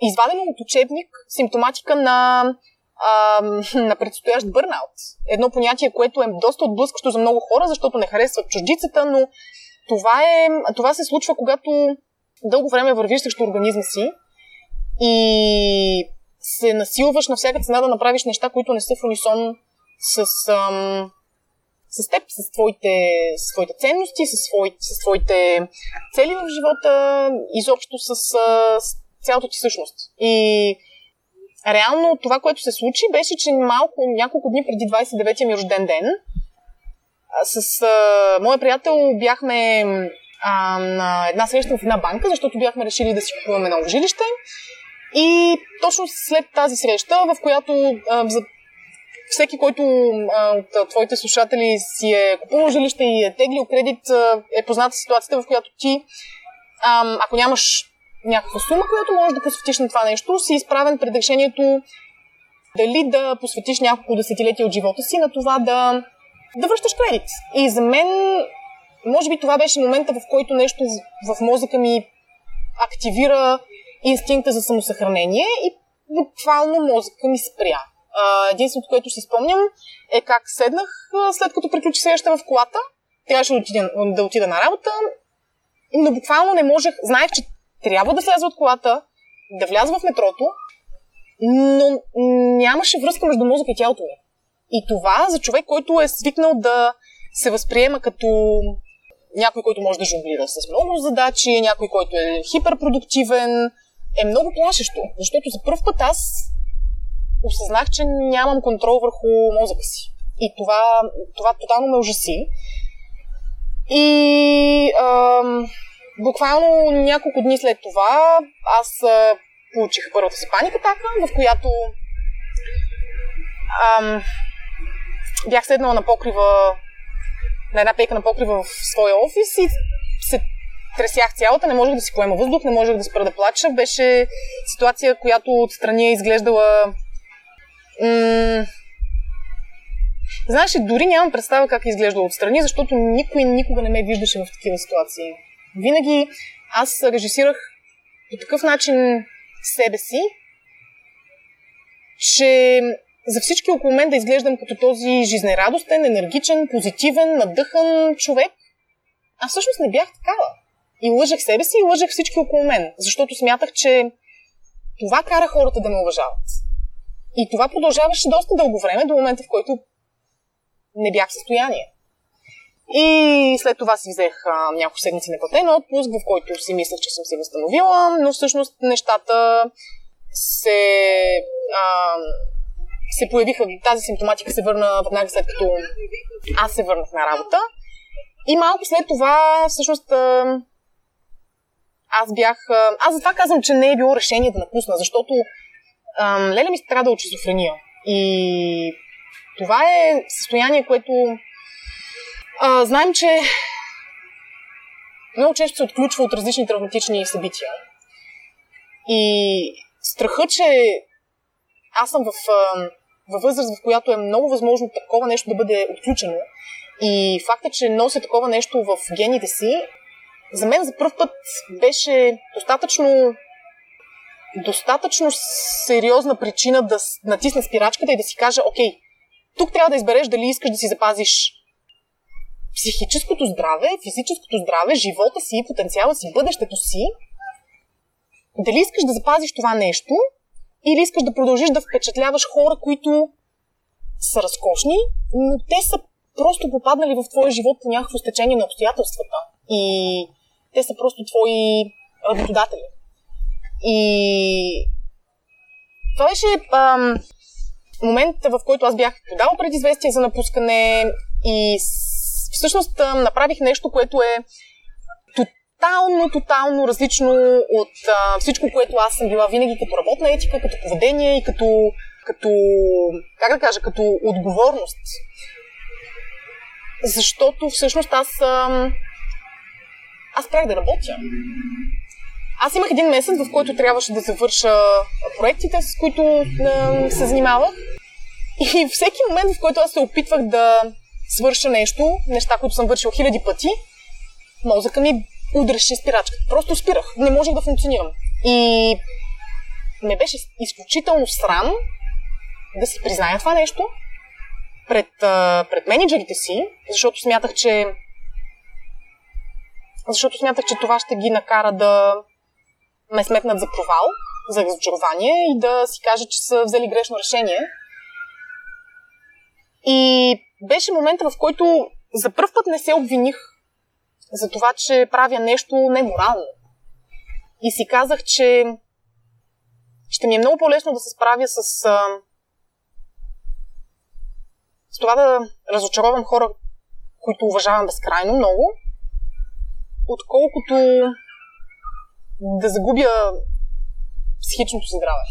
извадено от учебник симптоматика на, на предстоящ бърнаут. Едно понятие, което е доста отблъскащо за много хора, защото не харесват чуждицата, но това, е, това се случва, когато дълго време вървиш срещу организма си и се насилваш на всяка цена да направиш неща, които не са в унисон с, ам, с теб, с твоите, с твоите ценности, с, твоите, с твоите цели в живота, изобщо с, с цялото ти същност. И реално това, което се случи, беше, че малко, няколко дни преди 29-я ми рожден ден, с а, моя приятел бяхме а, на една среща в една банка, защото бяхме решили да си купуваме ново жилище. И точно след тази среща, в която а, за всеки, който а, от твоите слушатели си е купувал жилище и е теглил кредит, а, е позната ситуацията, в която ти, а, ако нямаш някаква сума, която можеш да посветиш на това нещо, си изправен пред решението дали да посветиш няколко десетилетия от живота си на това да, да връщаш кредит. И за мен, може би това беше момента, в който нещо в, мозъка ми активира инстинкта за самосъхранение и буквално мозъка ми спря. единственото, което си спомням е как седнах след като приключи среща в колата. Трябваше да отида, да отида на работа, но буквално не можех. Знаех, че трябва да сляза от колата, да вляза в метрото, но нямаше връзка между мозъка и тялото ми. И това за човек, който е свикнал да се възприема като някой, който може да жонглира с много задачи, някой, който е хиперпродуктивен, е много плашещо. Защото за първ път аз осъзнах, че нямам контрол върху мозъка си. И това, това тотално ме ужаси. И ам, буквално няколко дни след това аз а, получих първата си паникатака, в която ам, бях седнала на покрива, на една пейка на покрива в своя офис и се тресях цялата, не можех да си поема въздух, не можех да спра да плача. Беше ситуация, която отстрани е изглеждала м- Знаеш, дори нямам представа как е изглеждало отстрани, защото никой никога не ме виждаше в такива ситуации. Винаги аз режисирах по такъв начин себе си, че за всички около мен да изглеждам като този жизнерадостен, енергичен, позитивен, надъхан човек. А всъщност не бях такава. И лъжех себе си и лъжех всички около мен, защото смятах, че това кара хората да ме уважават. И това продължаваше доста дълго време, до момента в който не бях в състояние. И след това си взех няколко седмици неплатен отпуск, в който си мислех, че съм се възстановила, но всъщност нещата се, а, се появиха, тази симптоматика се върна веднага след като аз се върнах на работа. И малко след това, всъщност, а, аз бях... А, аз затова казвам, че не е било решение да напусна, защото а, Леля ми страда от шизофрения. И това е състояние, което а, знаем, че много често се отключва от различни травматични събития. И страха, че аз съм в, във възраст, в която е много възможно такова нещо да бъде отключено. И факта, че нося такова нещо в гените си, за мен за първ път беше достатъчно достатъчно сериозна причина да натисна спирачката и да си кажа, окей, тук трябва да избереш дали искаш да си запазиш психическото здраве, физическото здраве, живота си, потенциала си, бъдещето си, дали искаш да запазиш това нещо или искаш да продължиш да впечатляваш хора, които са разкошни, но те са просто попаднали в твоя живот по някакво стечение на обстоятелствата. И те са просто твои работодатели. И това беше ам, момента, в който аз бях подал предизвестие за напускане и всъщност направих нещо, което е тотално, тотално различно от а, всичко, което аз съм била винаги като работна етика, като поведение и като, като как да кажа, като отговорност. Защото всъщност аз а, аз правих да работя. Аз имах един месец, в който трябваше да завърша проектите, с които а, се занимавах. И всеки момент, в който аз се опитвах да свърша нещо, неща, които съм вършил хиляди пъти, мозъка ми удреше спирачката. Просто спирах. Не можех да функционирам. И ме беше изключително срам да си призная това нещо пред, пред менеджерите си, защото смятах, че защото смятах, че това ще ги накара да ме сметнат за провал, за разочарование и да си кажат, че са взели грешно решение. И беше момента, в който за първ път не се обвиних за това, че правя нещо неморално. И си казах, че ще ми е много по-лесно да се справя с, с това да разочаровам хора, които уважавам безкрайно много, отколкото да загубя психичното си здраве.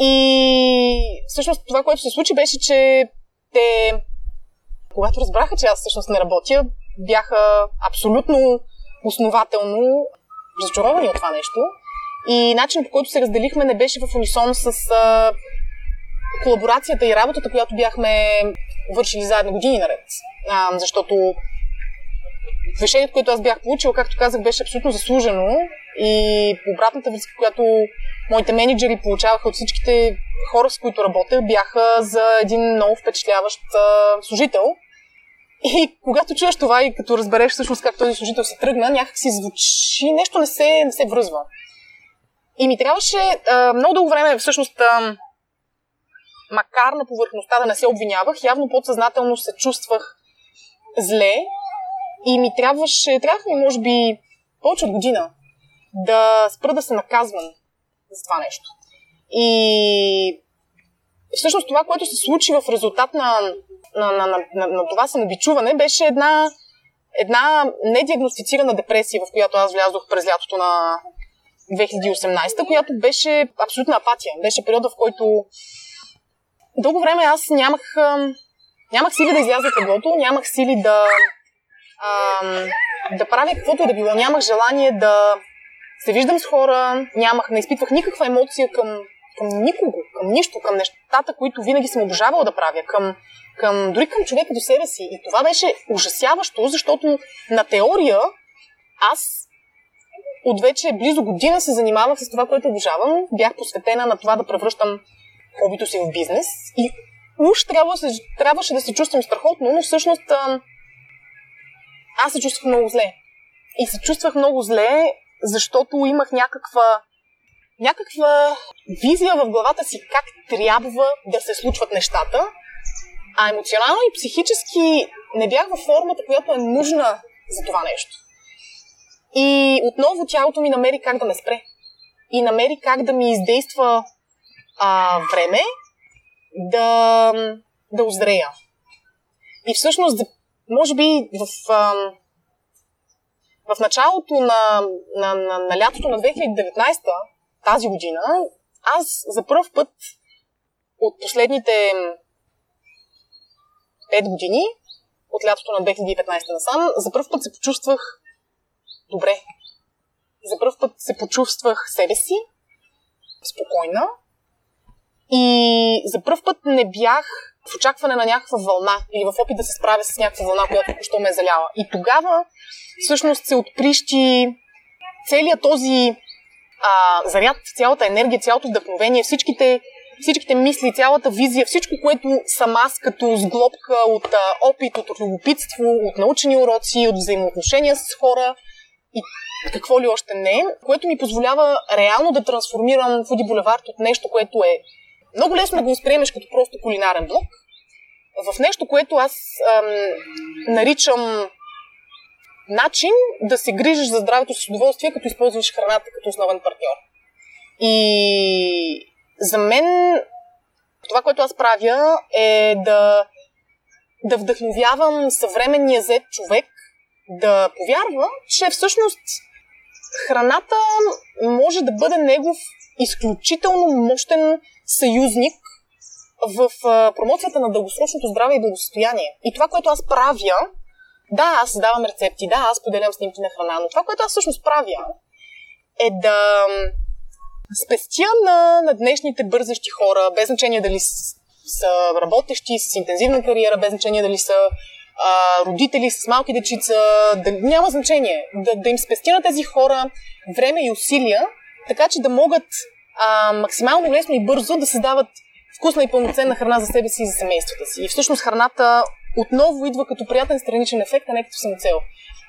И всъщност това, което се случи, беше, че те, когато разбраха, че аз всъщност не работя, бяха абсолютно основателно разочаровани от това нещо. И начинът по който се разделихме не беше в унисон с а, колаборацията и работата, която бяхме вършили заедно години наред. А, защото решението, което аз бях получила, както казах, беше абсолютно заслужено и обратната връзка, която моите менеджери получаваха от всичките хора, с които работя, бяха за един много впечатляващ служител. И когато чуеш това и като разбереш всъщност как този служител се тръгна, някак си звучи, нещо не се, не се връзва. И ми трябваше а, много дълго време, всъщност, а, макар на повърхността да не се обвинявах, явно подсъзнателно се чувствах зле и ми трябваше, трябваше ми, може би, повече от година да спра да се наказвам за това нещо. И всъщност това, което се случи в резултат на, на, на, на, на, на това самобичуване, беше една, една недиагностицирана депресия, в която аз влязох през лятото на 2018, която беше абсолютна апатия. Беше периода, в който дълго време аз нямах, нямах сили да изляза от леглото, нямах сили да, да правя каквото и да било. Нямах желание да се виждам с хора, нямах, не изпитвах никаква емоция към, към никого, към нищо, към нещата, които винаги съм обожавала да правя, към, към, дори към човека до себе си. И това беше ужасяващо, защото на теория аз от вече близо година се занимавах с това, което обожавам. Бях посветена на това да превръщам хобито си в бизнес. И уж трябваше, трябваше да се чувствам страхотно, но всъщност аз се чувствах много зле. И се чувствах много зле, защото имах някаква някаква визия в главата си как трябва да се случват нещата, а емоционално и психически не бях във формата, която е нужна за това нещо. И отново тялото ми намери как да ме спре. И намери как да ми издейства а, време да, да озрея. И всъщност, може би в, а, в началото на, на, на, на лятото на 2019 тази година, аз за първ път от последните 5 години, от лятото на 2015 насам, за първ път се почувствах добре. За първ път се почувствах себе си, спокойна. И за първ път не бях в очакване на някаква вълна или в опит да се справя с някаква вълна, която току-що ме е заляла. И тогава всъщност се отприщи целият този а, заряд, цялата енергия, цялото вдъхновение, всичките, всичките мисли, цялата визия, всичко, което съм аз като сглобка от а, опит, от любопитство, от научени уроци, от взаимоотношения с хора и какво ли още не, което ми позволява реално да трансформирам Фуди Булевард от нещо, което е много лесно да го възприемеш като просто кулинарен блок, в нещо, което аз ам, наричам начин да се грижиш за здравето с удоволствие, като използваш храната като основен партньор. И за мен това, което аз правя е да, да вдъхновявам съвременния зет човек да повярва, че всъщност храната може да бъде негов изключително мощен съюзник в промоцията на дългосрочното здраве и благосостояние. И това, което аз правя, да, аз давам рецепти, да, аз поделям снимки на храна, но това, което аз всъщност правя, е да спестя на, на днешните бързащи хора, без значение дали са работещи с интензивна кариера, без значение дали са а, родители с малки дечица, да, няма значение. Да, да им спестя на тези хора време и усилия, така че да могат а, максимално лесно и бързо да създават вкусна и пълноценна храна за себе си и за семействата си. И всъщност храната отново идва като приятен страничен ефект, а не като самоцел.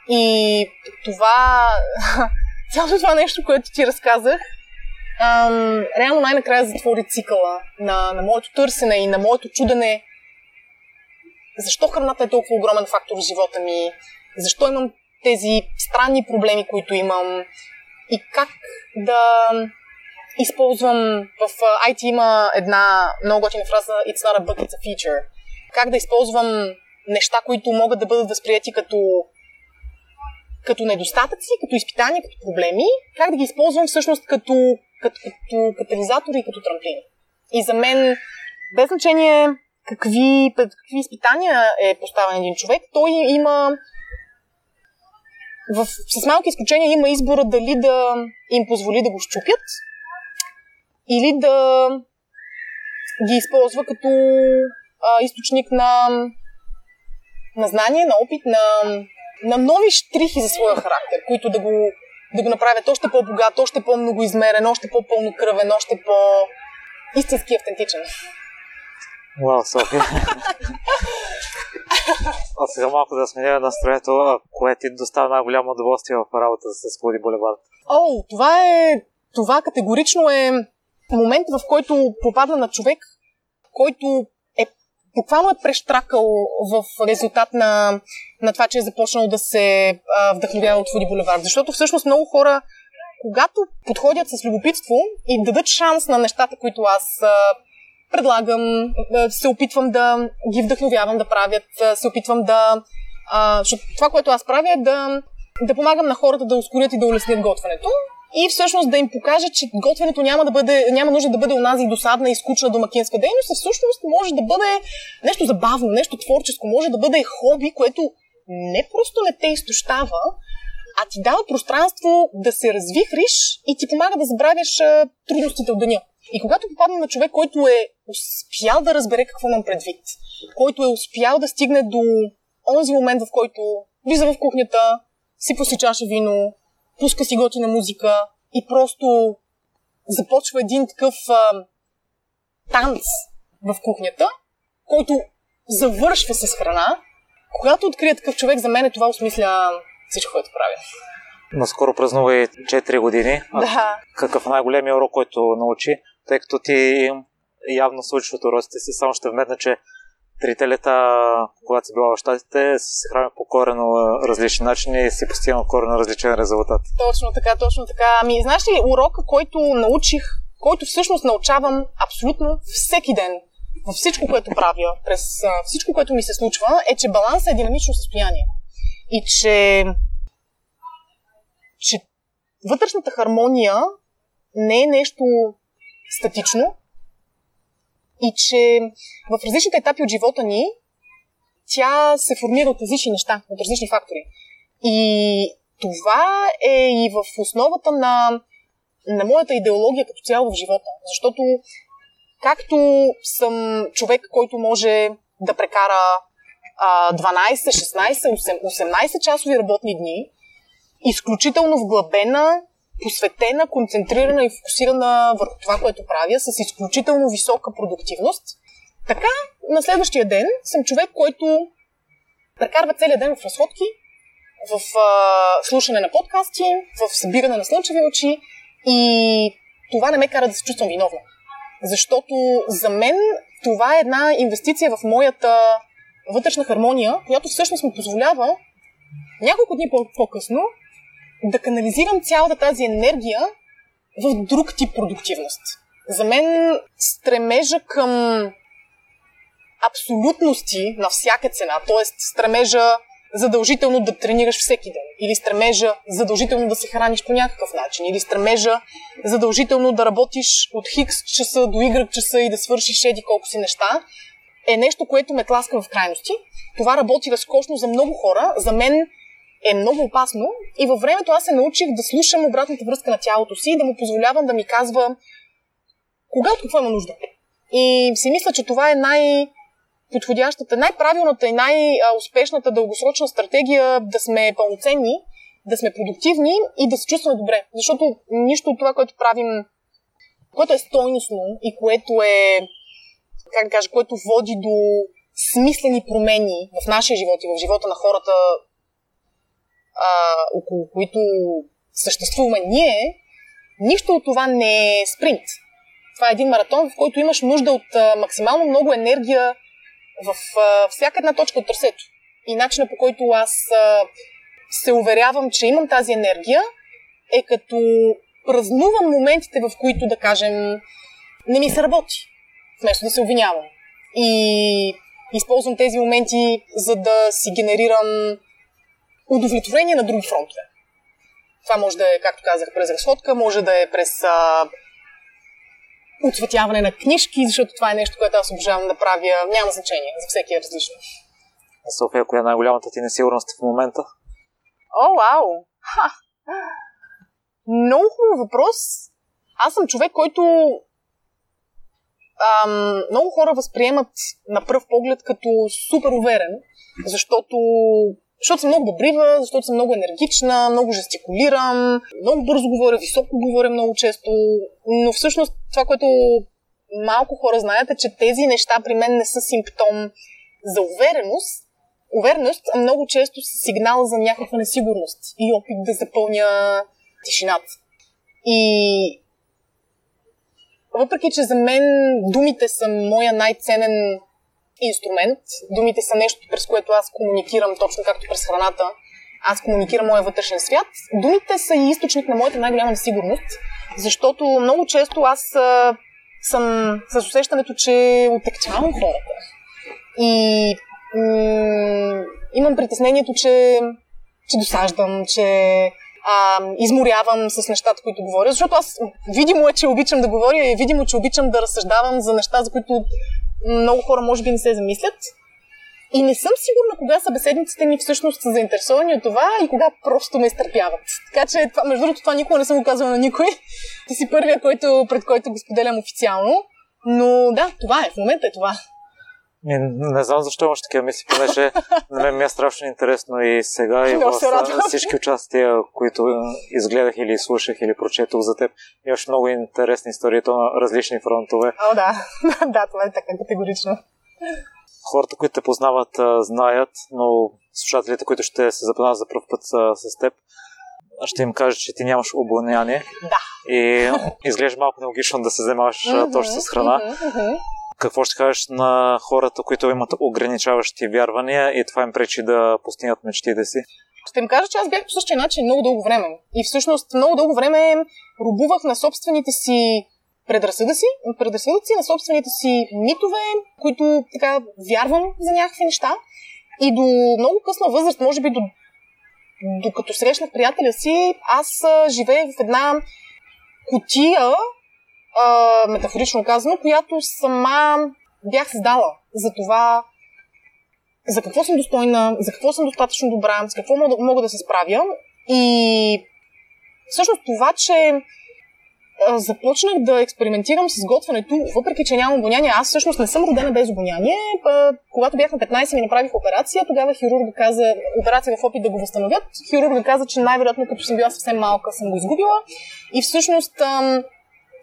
И това, цялото това нещо, което ти разказах, ам, реално най-накрая затвори цикъла на, на моето търсене и на моето чудене. Защо храната е толкова огромен фактор в живота ми, защо имам тези странни проблеми, които имам? И как да използвам в IT има една много готина фраза It's not a book, it's a feature как да използвам неща, които могат да бъдат възприяти като, като недостатъци, като изпитания, като проблеми, как да ги използвам всъщност като, като, като катализатори и като трамплини. И за мен, без значение какви, какви изпитания е поставен един човек, той има в, с малки изключения има избора дали да им позволи да го щупят или да ги използва като а, източник на, на знание, на опит, на, на нови штрихи за своя характер, които да го, да го направят още по-богат, още по-многоизмерен, още по-пълнокръвен, още по-истински автентичен. Вау, София. а сега малко да сменя настроението, кое ти доставя най-голямо удоволствие в работа с Фуди Булевард? О, това е... Това категорично е момент, в който попадна на човек, който буквално е прещракал в резултат на, на това, че е започнал да се а, вдъхновява от Фуди Булевард. Защото всъщност много хора, когато подходят с любопитство и дадат шанс на нещата, които аз а, предлагам, се опитвам да ги вдъхновявам да правят, се опитвам да... А, това, което аз правя е да, да помагам на хората да ускорят и да улеснят готвенето и всъщност да им покаже, че готвенето няма, да бъде, няма нужда да бъде онази досадна и скучна домакинска дейност, а всъщност може да бъде нещо забавно, нещо творческо, може да бъде хоби, което не просто не те изтощава, а ти дава пространство да се развихриш и ти помага да забравяш трудностите от деня. И когато попадна на човек, който е успял да разбере какво имам предвид, който е успял да стигне до онзи момент, в който влиза в кухнята, си чаша вино, пуска си готина музика и просто започва един такъв а, танц в кухнята, който завършва с храна. Когато открия такъв човек, за мен е това осмисля всичко, което правя. Наскоро празнува и 4 години. Да. Какъв е най-големият урок, който научи? Тъй като ти явно случва уроците си, само ще вметна, че трите лета, когато си била в щатите, си се храни по корено различни начини и си постигнал корено различен резултат. Точно така, точно така. Ами, знаеш ли, урока, който научих, който всъщност научавам абсолютно всеки ден, във всичко, което правя, през всичко, което ми се случва, е, че баланс е динамично състояние. И че, че вътрешната хармония не е нещо статично, и че в различните етапи от живота ни тя се формира от различни неща, от различни фактори. И това е и в основата на, на моята идеология като цяло в живота. Защото както съм човек, който може да прекара а, 12, 16, 18 часови работни дни, изключително вглъбена посветена, концентрирана и фокусирана върху това, което правя, с изключително висока продуктивност. Така, на следващия ден съм човек, който прекарва целият ден в разходки, в а, слушане на подкасти, в събиране на слънчеви очи и това не ме кара да се чувствам виновна. Защото за мен това е една инвестиция в моята вътрешна хармония, която всъщност ми позволява няколко дни по-късно да канализирам цялата тази енергия в друг тип продуктивност. За мен стремежа към абсолютности на всяка цена, т.е. стремежа задължително да тренираш всеки ден, или стремежа задължително да се храниш по някакъв начин, или стремежа задължително да работиш от хикс часа до Y часа и да свършиш еди колко си неща, е нещо, което ме тласка в крайности. Това работи разкошно за много хора. За мен е много опасно и във времето аз се научих да слушам обратната връзка на тялото си и да му позволявам да ми казва кога от какво има нужда. И си мисля, че това е най- подходящата, най-правилната и най-успешната дългосрочна стратегия да сме пълноценни, да сме продуктивни и да се чувстваме добре. Защото нищо от това, което правим, което е стойностно и което е, как да кажа, което води до смислени промени в нашия живот и в живота на хората а, около които съществуваме ние, нищо от това не е спринт. Това е един маратон, в който имаш нужда от а, максимално много енергия в а, всяка една точка от трасето. И начинът по който аз а, се уверявам, че имам тази енергия, е като празнувам моментите, в които, да кажем, не ми се работи, вместо да се обвинявам. И използвам тези моменти, за да си генерирам удовлетворение на други фронтове. Това може да е, както казах, през разходка, може да е през а, отцветяване на книжки, защото това е нещо, което аз обожавам да правя. Няма значение, за всеки е различно. София, коя е най-голямата ти несигурност в момента? О, вау! Ха! Много хубав въпрос. Аз съм човек, който ам, много хора възприемат на пръв поглед като супер уверен, защото защото съм много добрива, защото съм много енергична, много жестикулирам, много бързо говоря, високо говоря много често. Но всъщност това, което малко хора знаят е, че тези неща при мен не са симптом за увереност. Увереност много често са сигнал за някаква несигурност и опит да запълня тишината. И въпреки, че за мен думите са моя най-ценен инструмент. Думите са нещо, през което аз комуникирам, точно както през храната. Аз комуникирам моя вътрешен свят. Думите са и източник на моята най-голяма сигурност, защото много често аз а, съм с усещането, че отекчавам хората. И м- имам притеснението, че, че досаждам, че а, изморявам с нещата, които говоря, защото аз видимо е, че обичам да говоря и видимо, че обичам да разсъждавам за неща, за които много хора може би не се замислят. И не съм сигурна кога събеседниците ми всъщност са заинтересовани от това и кога просто ме изтърпяват. Така че, това, между другото, това никога не съм го казвала на никой. Ти си първия, който, пред който го споделям официално. Но да, това е. В момента е това. Не, не знам защо имаш такива мисли, понеже на мен ми е страшно интересно и сега и в всички участия, които изгледах или слушах или прочетох за теб. Имаш много интересни истории, то на различни фронтове. О, да. да, това е така категорично. Хората, които те познават, знаят, но слушателите, които ще се запознат за първ път с теб, ще им кажа, че ти нямаш обоняние. Да. И изглежда малко нелогично да се mm-hmm, точно с храна. Какво ще кажеш на хората, които имат ограничаващи вярвания и това им пречи да постигнат мечтите си? Ще им кажа, че аз бях по същия начин много дълго време. И всъщност много дълго време рубувах на собствените си предразсъдъци, предразсъдъци, на собствените си митове, които така вярвам за някакви неща. И до много късна възраст, може би до докато срещнах приятеля си, аз живеех в една котия, а, метафорично казано, която сама бях създала за това за какво съм достойна, за какво съм достатъчно добра, с какво мога, мога да се справя. И всъщност това, че започнах да експериментирам с готвенето, въпреки че нямам обоняние. Аз всъщност не съм родена без обоняние. Когато бях на 15 ми направих операция, тогава хирурга каза, операция в опит да го възстановят, хирурга каза, че най-вероятно като съм била съвсем малка съм го изгубила. И всъщност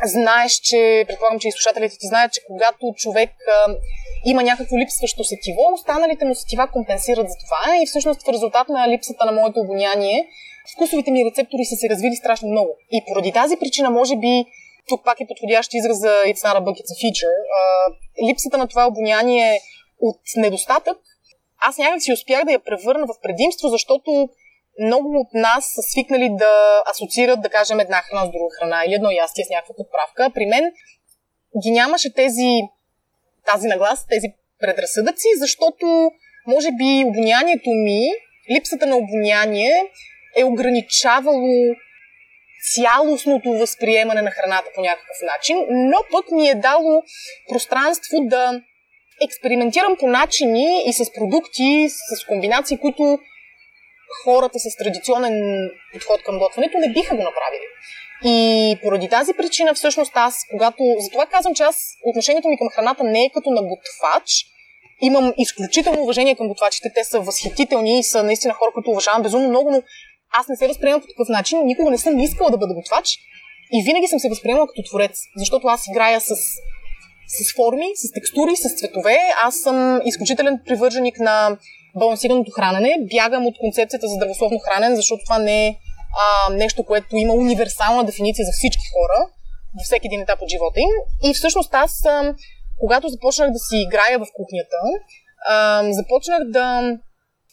знаеш, че, предполагам, че и слушателите ти знаят, че когато човек ам, има някакво липсващо сетиво, останалите му сетива компенсират за това и всъщност в резултат на липсата на моето обоняние вкусовите ми рецептори са се развили страшно много. И поради тази причина, може би, тук пак е подходящ израз за It's not a book, it's a feature. А, липсата на това обоняние от недостатък, аз някак си успях да я превърна в предимство, защото много от нас са свикнали да асоциират, да кажем, една храна с друга храна или едно ястие с някаква подправка. При мен ги нямаше тези, тази наглас, тези предразсъдъци, защото може би обонянието ми, липсата на обоняние е ограничавало цялостното възприемане на храната по някакъв начин, но пък ми е дало пространство да експериментирам по начини и с продукти, с комбинации, които хората с традиционен подход към готвенето не биха го направили. И поради тази причина, всъщност, аз, когато. Затова казвам, че аз отношението ми към храната не е като на готвач. Имам изключително уважение към готвачите. Те са възхитителни и са наистина хора, които уважавам безумно много, но аз не се възприемам по такъв начин, никога не съм искала да бъда готвач и винаги съм се възприемала като творец, защото аз играя с, с форми, с текстури, с цветове. Аз съм изключителен привърженик на балансираното хранене. Бягам от концепцията за здравословно хранене, защото това не е а, нещо, което има универсална дефиниция за всички хора във всеки един етап от живота им. И всъщност аз, а, когато започнах да си играя в кухнята, а, започнах да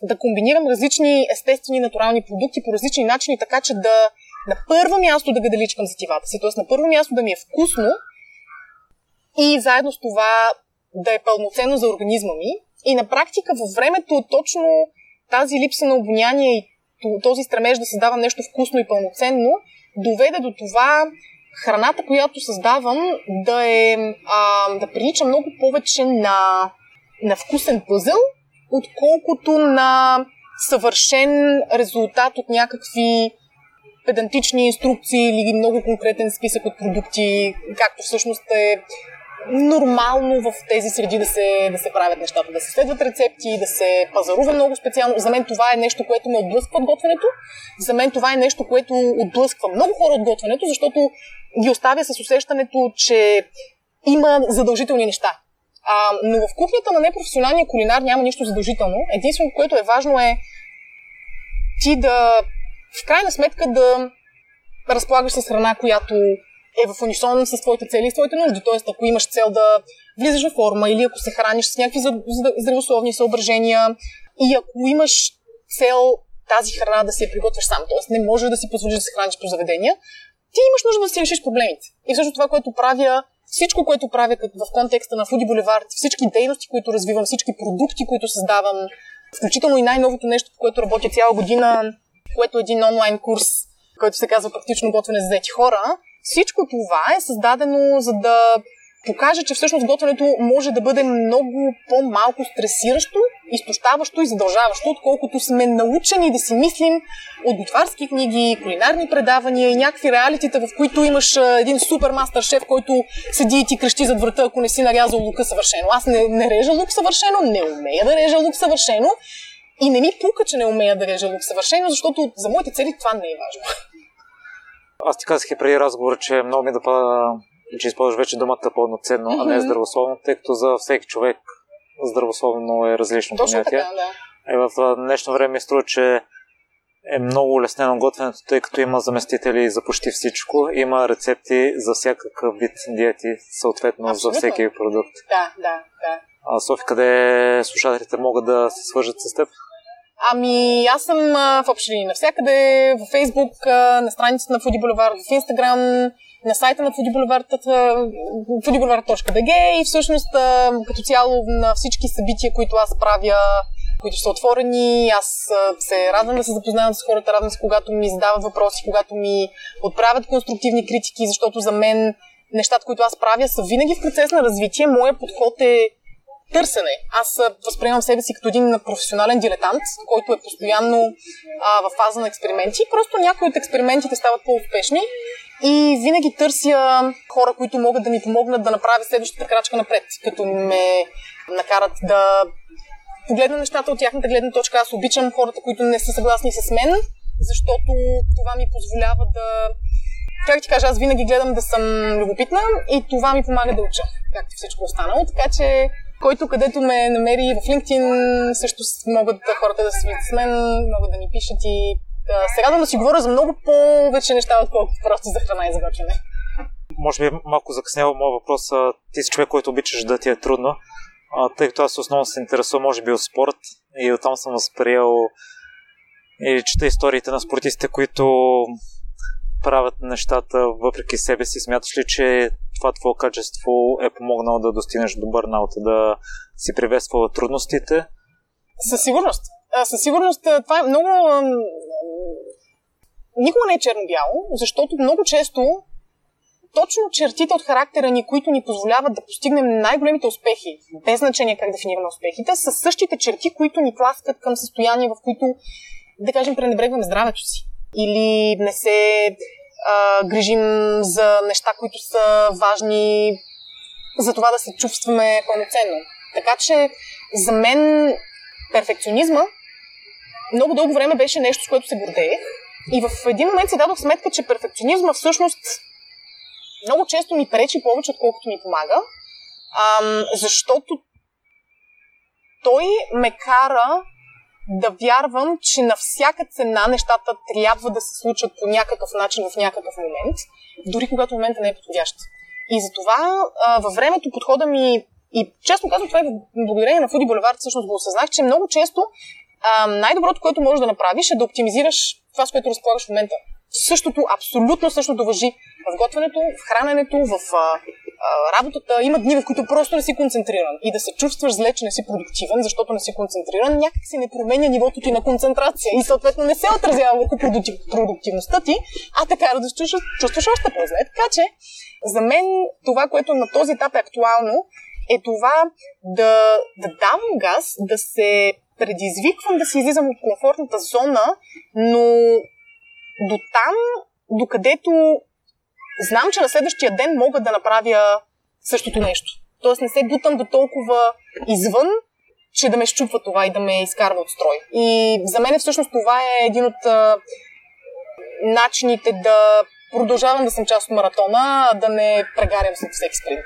да комбинирам различни естествени натурални продукти по различни начини, така че да на първо място да гаделичкам сетивата си, т.е. на първо място да ми е вкусно и заедно с това да е пълноценно за организма ми. И на практика във времето точно тази липса на обоняние и този стремеж да създавам нещо вкусно и пълноценно доведе до това храната, която създавам, да, е, а, да прилича много повече на, на вкусен пъзъл, отколкото на съвършен резултат от някакви педантични инструкции или много конкретен списък от продукти, както всъщност е нормално в тези среди да се, да се правят нещата, да се следват рецепти, да се пазарува много специално. За мен това е нещо, което ме отблъсква от готвенето. За мен това е нещо, което отблъсква много хора от готвенето, защото ги оставя с усещането, че има задължителни неща. А, но в кухнята на непрофесионалния кулинар няма нищо задължително. Единственото, което е важно е ти да, в крайна сметка, да разполагаш с храна, която е в унисон с твоите цели и твоите нужди. Тоест, ако имаш цел да влизаш в форма или ако се храниш с някакви здравословни съображения и ако имаш цел тази храна да си я приготвяш сам, т.е. не можеш да си позволиш да се храниш по заведения, ти имаш нужда да си решиш проблемите. И всъщност това, което правя всичко, което правя в контекста на Foodie Boulevard, всички дейности, които развивам, всички продукти, които създавам, включително и най-новото нещо, по което работя цяла година, което е един онлайн курс, който се казва практично готвене за заети хора. Всичко това е създадено за да покаже, че всъщност готвенето може да бъде много по-малко стресиращо, изтощаващо и задължаващо, отколкото сме научени да си мислим от готварски книги, кулинарни предавания и някакви реалитита, в които имаш един супер мастер шеф, който седи и ти крещи зад врата, ако не си нарязал лука съвършено. Аз не, не режа лук съвършено, не умея да режа лук съвършено и не ми пука, че не умея да режа лук съвършено, защото за моите цели това не е важно. Аз ти казах и преди разговора, че много ми да че използваш вече думата пълноценно, mm-hmm. а не здравословно, тъй като за всеки човек здравословно е различно Точно понятие. Така, да. И в днешно време струва, че е много улеснено готвенето, тъй като има заместители за почти всичко. Има рецепти за всякакъв вид диети, съответно Абсолютно. за всеки продукт. Да, да, да. А Софи, къде слушателите могат да се свържат с теб? Ами, аз съм в общини навсякъде, в Фейсбук, на страницата на Foodie Boulevard, в Инстаграм, на сайта на foodieboulevard.bg и всъщност като цяло на всички събития, които аз правя, които са отворени. Аз се радвам да се запознавам с хората, радвам се, когато ми задават въпроси, когато ми отправят конструктивни критики, защото за мен нещата, които аз правя, са винаги в процес на развитие. Моя подход е търсене. Аз възприемам себе си като един професионален дилетант, който е постоянно а, в фаза на експерименти. Просто някои от експериментите стават по-успешни и винаги търся хора, които могат да ми помогнат да направя следващата крачка напред, като ме накарат да погледна нещата от тяхната гледна точка. Аз обичам хората, които не са съгласни с мен, защото това ми позволява да как ти кажа, аз винаги гледам да съм любопитна и това ми помага да уча, както всичко останало. Така че който където ме намери в LinkedIn, също могат хората да се видят с мен, могат да ми пишат и да се радвам да си говоря за много повече неща, отколкото просто за храна и за. Може би малко закъснява моят въпрос. Ти си човек, който обичаш да ти е трудно, тъй като аз основно се интересувам, може би, от спорт и оттам съм възприел и чета историите на спортистите, които правят нещата въпреки себе си. Смяташ ли, че това твое качество е помогнало да достигнеш до бърнаут, да си приветства трудностите? Със сигурност. Със сигурност това е много... Никога не е черно-бяло, защото много често точно чертите от характера ни, които ни позволяват да постигнем най-големите успехи, без значение как дефинираме успехите, са същите черти, които ни тласкат към състояние, в които, да кажем, пренебрегваме здравето си. Или не се а, грижим за неща, които са важни за това да се чувстваме пълноценно. Така че за мен перфекционизма много дълго време беше нещо, с което се гордеех. И в един момент си дадох сметка, че перфекционизма всъщност много често ми пречи повече, отколкото ми помага. Ам, защото той ме кара да вярвам, че на всяка цена нещата трябва да се случат по някакъв начин в някакъв момент, дори когато момента не е подходящ. И затова а, във времето подхода ми, и честно казвам, това е благодарение на Фуди Boulevard, всъщност го осъзнах, че много често а, най-доброто, което можеш да направиш е да оптимизираш това, с което разполагаш в момента. Същото, абсолютно същото въжи в готвенето, в храненето, в а, а, работата. Има дни, в които просто не си концентриран. И да се чувстваш зле, че не си продуктивен, защото не си концентриран, някак си не променя нивото ти на концентрация и съответно не се отразява върху продуктив, продуктивността ти, а така да се чувстваш, чувстваш още по-зле. Така че, за мен това, което на този етап е актуално, е това да, да давам газ, да се предизвиквам да се излизам от комфортната зона, но до там, докъдето знам, че на следващия ден мога да направя същото нещо. Тоест не се бутам до толкова извън, че да ме щупва това и да ме изкарва от строй. И за мен всъщност това е един от а, начините да продължавам да съм част от маратона, да не прегарям след всеки спринт.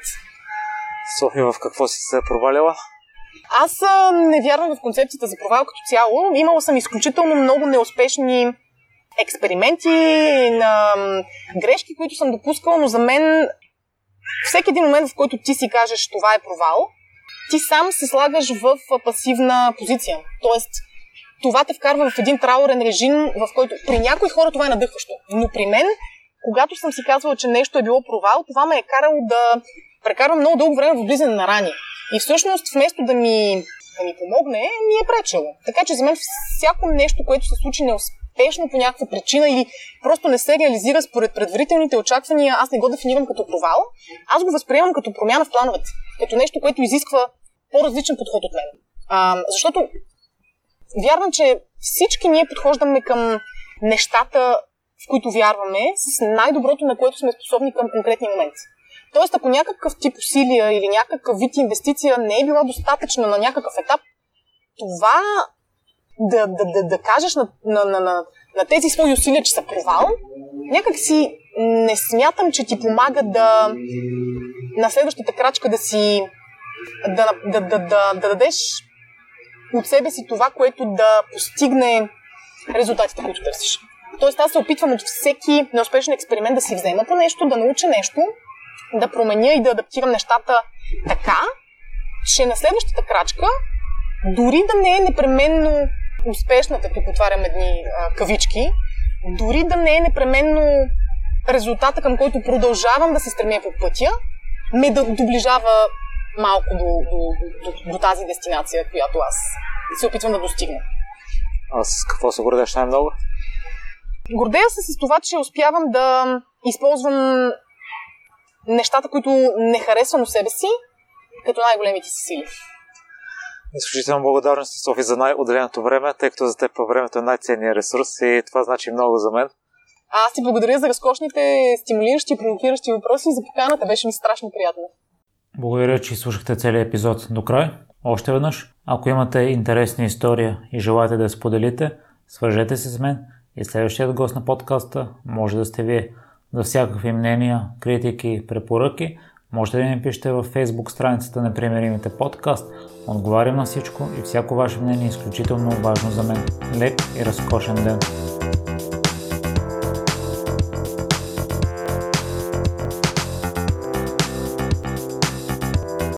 София, в какво си се провалила? Аз а, не вярвам в концепцията за провал като цяло. Имала съм изключително много неуспешни експерименти, на грешки, които съм допускала, но за мен всеки един момент, в който ти си кажеш това е провал, ти сам се слагаш в пасивна позиция. Тоест, това те вкарва в един траурен режим, в който при някои хора това е надъхващо. Но при мен, когато съм си казвала, че нещо е било провал, това ме е карало да прекарвам много дълго време в близане на рани. И всъщност, вместо да ми, да ми помогне, ми е пречело. Така че за мен всяко нещо, което се случи неуспешно, успешно по някаква причина или просто не се реализира според предварителните очаквания, аз не го дефинирам като провал, аз го възприемам като промяна в плановете, като нещо, което изисква по-различен подход от мен. А, защото вярвам, че всички ние подхождаме към нещата, в които вярваме, с най-доброто, на което сме способни към конкретния момент. Тоест, ако някакъв тип усилия или някакъв вид инвестиция не е била достатъчна на някакъв етап, това да, да, да, да кажеш на, на, на, на, на тези свои усилия, че са провал, някак си не смятам, че ти помага да на следващата крачка да си да, да, да, да, да дадеш от себе си това, което да постигне резултатите, които търсиш. Тоест аз се опитвам от всеки неуспешен експеримент да си взема по нещо, да науча нещо, да променя и да адаптирам нещата така, че на следващата крачка, дори да не е непременно успешната, тук отварям едни а, кавички, дори да не е непременно резултата, към който продължавам да се стремя по пътя, ме да доближава малко до, до, до, до тази дестинация, която аз се опитвам да достигна. А с какво се гордееш най-много? Гордея се с това, че успявам да използвам нещата, които не харесвам у себе си, като най-големите си сили. Изключително благодарен си, Софи, за най-отделеното време, тъй като за теб времето е най-ценният ресурс и това значи много за мен. Аз ти благодаря за разкошните, стимулиращи и провокиращи въпроси и за поканата. Беше ми страшно приятно. Благодаря, че слушахте целият епизод до край. Още веднъж, ако имате интересна история и желаете да я споделите, свържете се с мен и следващият гост на подкаста може да сте вие. За всякакви мнения, критики, препоръки, можете да ми пишете във Facebook страницата на Примеримите подкаст. Отговарям на всичко и всяко ваше мнение е изключително важно за мен. Лек и разкошен ден!